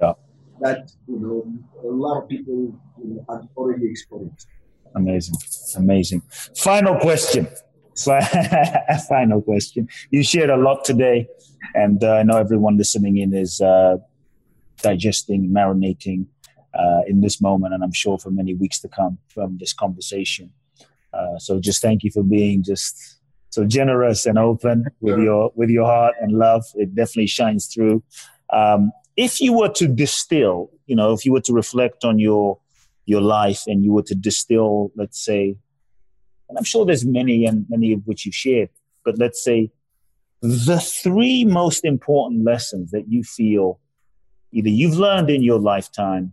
yeah. that you know a lot of people you know, have already experienced. Amazing, amazing. Final question. So, final question. You shared a lot today, and uh, I know everyone listening in is uh, digesting, marinating uh, in this moment, and I'm sure for many weeks to come from this conversation. Uh, so, just thank you for being just so generous and open with your with your heart and love. It definitely shines through. Um, if you were to distill, you know, if you were to reflect on your your life and you were to distill, let's say, and I'm sure there's many and many of which you shared, but let's say the three most important lessons that you feel either you've learned in your lifetime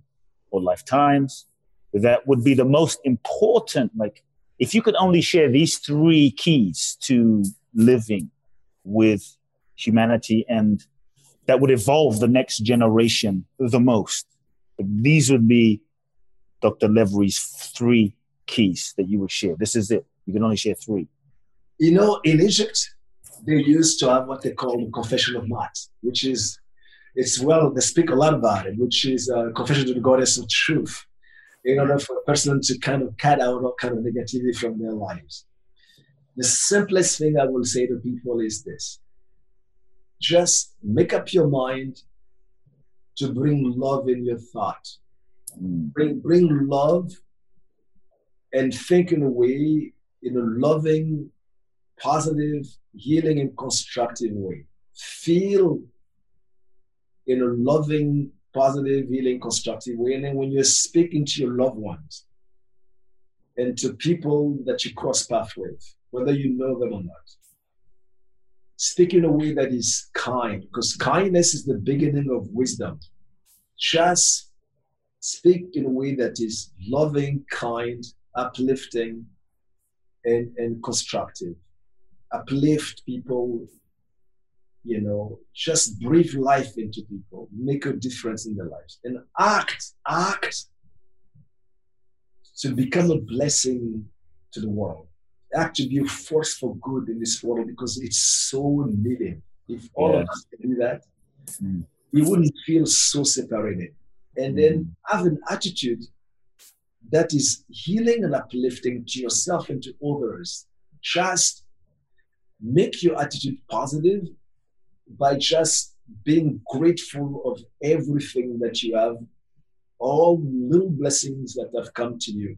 or lifetimes that would be the most important like if you could only share these three keys to living with humanity and that would evolve the next generation the most these would be dr Levry's three keys that you would share? This is it. You can only share three. You know, in Egypt, they used to have what they call the confession of Maat, which is, it's well, they speak a lot about it, which is a confession to the goddess of truth, in order for a person to kind of cut out all kind of negativity from their lives. The simplest thing I will say to people is this just make up your mind to bring love in your thought. Mm. Bring, bring love and think in a way, in a loving, positive, healing, and constructive way. Feel in a loving, positive, healing, constructive way. And then when you're speaking to your loved ones and to people that you cross paths with, whether you know them or not, speak in a way that is kind, because kindness is the beginning of wisdom. Just speak in a way that is loving, kind, uplifting and, and constructive. Uplift people, you know, just breathe life into people, make a difference in their lives, and act, act to become a blessing to the world. Act to be a force for good in this world because it's so needed. If all yes. of us can do that, mm. we wouldn't feel so separated. And then mm. have an attitude that is healing and uplifting to yourself and to others. Just make your attitude positive by just being grateful of everything that you have, all little blessings that have come to you,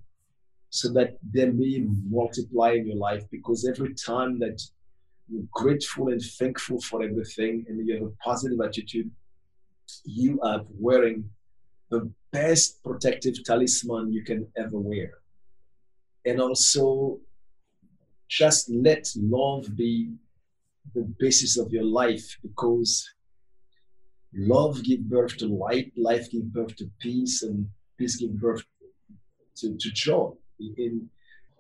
so that they may multiply in your life. Because every time that you're grateful and thankful for everything and you have a positive attitude, you are wearing the best protective talisman you can ever wear. And also, just let love be the basis of your life because love gives birth to light, life gives birth to peace, and peace gives birth to, to joy. In,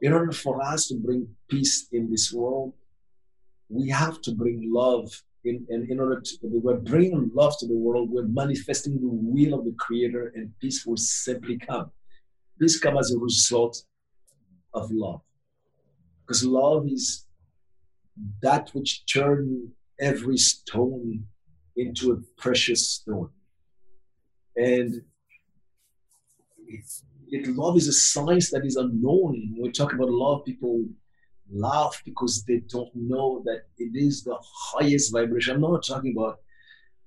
in order for us to bring peace in this world, we have to bring love. In, and in order to, we're bringing love to the world, we're manifesting the will of the Creator, and peace will simply come. Peace comes as a result of love. Because love is that which turns every stone into a precious stone. And it, it, love is a science that is unknown. When we talk about love, people laugh because they don't know that it is the highest vibration. I'm not talking about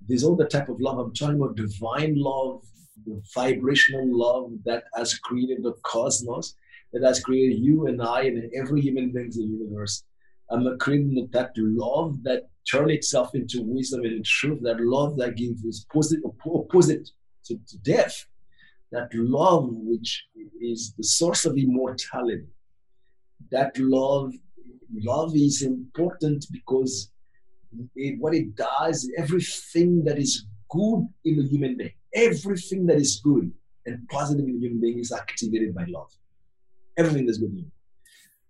this other type of love. I'm talking about divine love, the vibrational love that has created the cosmos, that has created you and I and every human being in the universe. I'm creating that love that turn itself into wisdom and truth, that love that gives opposite, opposite to, to death, that love which is the source of immortality. That love, love is important because it, what it does, everything that is good in a human being, everything that is good and positive in a human being is activated by love. Everything that's good in you.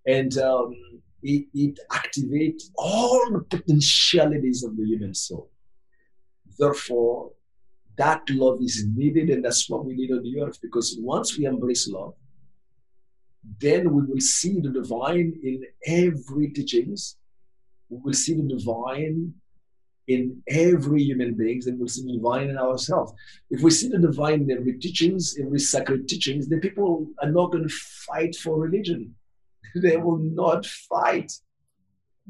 And um, it, it activates all the potentialities of the human soul. Therefore, that love is needed, and that's what we need on the earth. Because once we embrace love, then we will see the divine in every teachings. We will see the divine in every human beings, and we'll see the divine in ourselves. If we see the divine in every teachings, every sacred teachings, then people are not going to fight for religion they will not fight.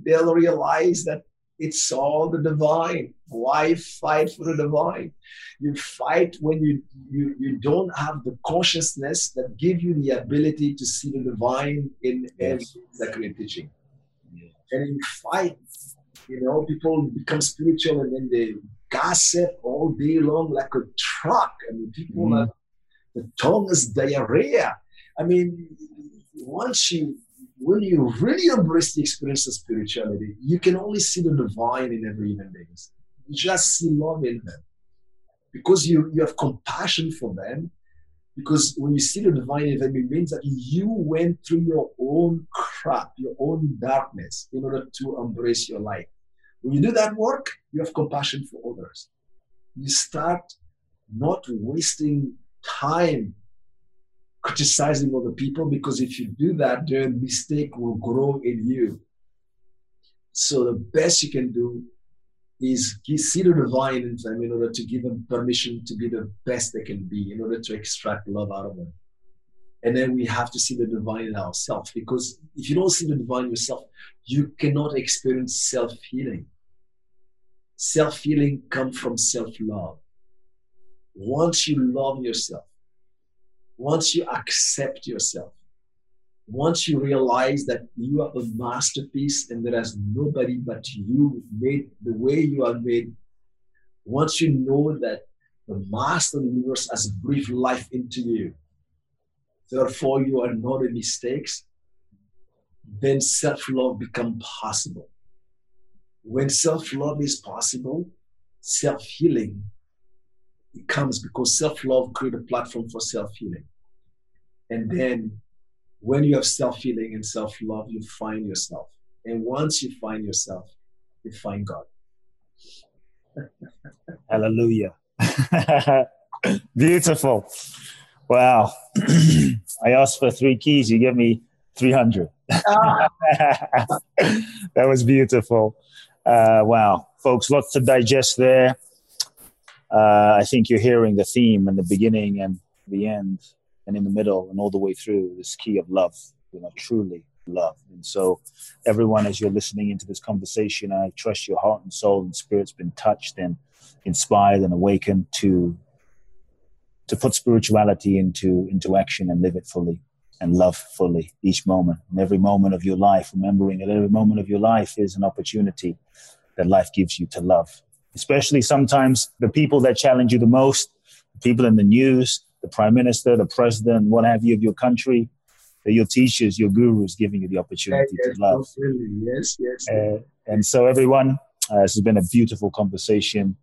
They'll realize that it's all the divine. Why fight for the divine? You fight when you, you, you don't have the consciousness that give you the ability to see the divine in every sacred teaching. And you fight, you know, people become spiritual and then they gossip all day long like a truck. I mean, people mm. are, the tongue is diarrhea. I mean, once you when you really embrace the experience of spirituality, you can only see the divine in every human being. You just see love in them. Because you, you have compassion for them, because when you see the divine in them, it means that you went through your own crap, your own darkness, in order to embrace your light. When you do that work, you have compassion for others. You start not wasting time criticizing other people because if you do that, their mistake will grow in you. So the best you can do is see the divine in them in order to give them permission to be the best they can be, in order to extract love out of them. And then we have to see the divine in ourselves because if you don't see the divine in yourself, you cannot experience self healing. Self healing comes from self love. Once you love yourself, once you accept yourself, once you realize that you are a masterpiece and there is nobody but you made the way you are made, once you know that the master of the universe has breathed life into you, therefore you are not a mistake, then self-love becomes possible. When self-love is possible, self-healing it comes because self-love create a platform for self-healing. And then when you have self-healing and self-love, you find yourself. And once you find yourself, you find God. Hallelujah. Beautiful. Wow. I asked for three keys. You give me 300. that was beautiful. Uh, wow. Folks, lots to digest there uh, I think you're hearing the theme in the beginning and the end and in the middle and all the way through this key of love, you know, truly love. And so, everyone, as you're listening into this conversation, I trust your heart and soul and spirit's been touched and inspired and awakened to to put spirituality into into action and live it fully and love fully each moment and every moment of your life remembering that every moment of your life is an opportunity that life gives you to love especially sometimes the people that challenge you the most, the people in the news, the prime minister, the president, what have you of your country, your teachers, your gurus giving you the opportunity yes, to love. Yes, yes. Uh, and so, everyone, uh, this has been a beautiful conversation.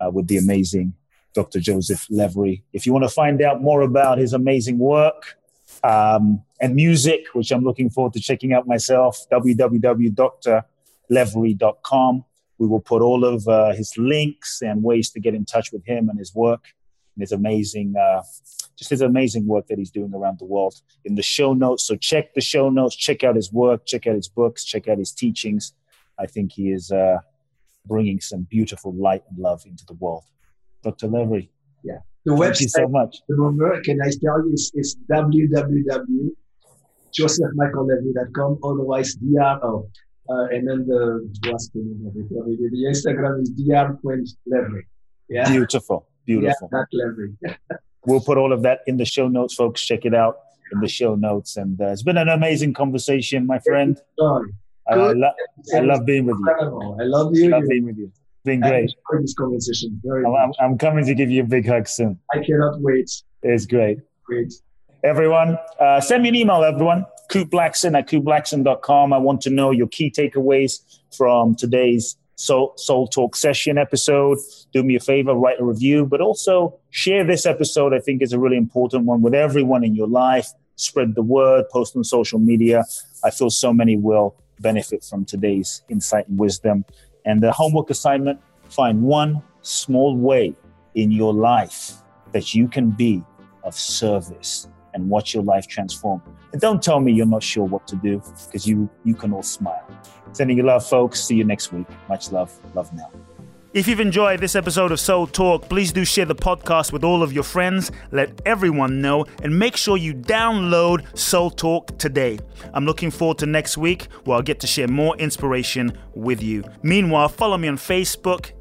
uh, with the amazing Dr. Joseph Levry. If you want to find out more about his amazing work um, and music, which I'm looking forward to checking out myself, www.drlevry.com. We will put all of uh, his links and ways to get in touch with him and his work and his amazing, uh, just his amazing work that he's doing around the world in the show notes. So check the show notes, check out his work, check out his books, check out his teachings. I think he is uh, bringing some beautiful light and love into the world. Dr. Levry. Yeah. The Thank website, you so much. the number, can I tell you, is, is www.josephmichaellevry.com, otherwise DR, oh, uh, and then the, what's the name of it? The Instagram is dr.levry. Yeah. Beautiful, beautiful. Yeah, Levry. We'll put all of that in the show notes, folks. Check it out in the show notes. And uh, it's been an amazing conversation, my friend. I, I, lo- I love being with you. I love you. I love being with you. It's been great. this conversation very I'm. I'm, I'm coming to give you a big hug soon. I cannot wait. It's great. Great. Everyone, uh, send me an email, everyone. Blackson at kuteblackson.com. I want to know your key takeaways from today's Soul, Soul Talk session episode. Do me a favor, write a review, but also share this episode. I think is a really important one with everyone in your life. Spread the word, post on social media. I feel so many will benefit from today's insight and wisdom. And the homework assignment find one small way in your life that you can be of service and watch your life transform. And don't tell me you're not sure what to do because you you can all smile. Sending you love, folks. See you next week. Much love. Love now. If you've enjoyed this episode of Soul Talk, please do share the podcast with all of your friends. Let everyone know and make sure you download Soul Talk today. I'm looking forward to next week where I'll get to share more inspiration with you. Meanwhile, follow me on Facebook,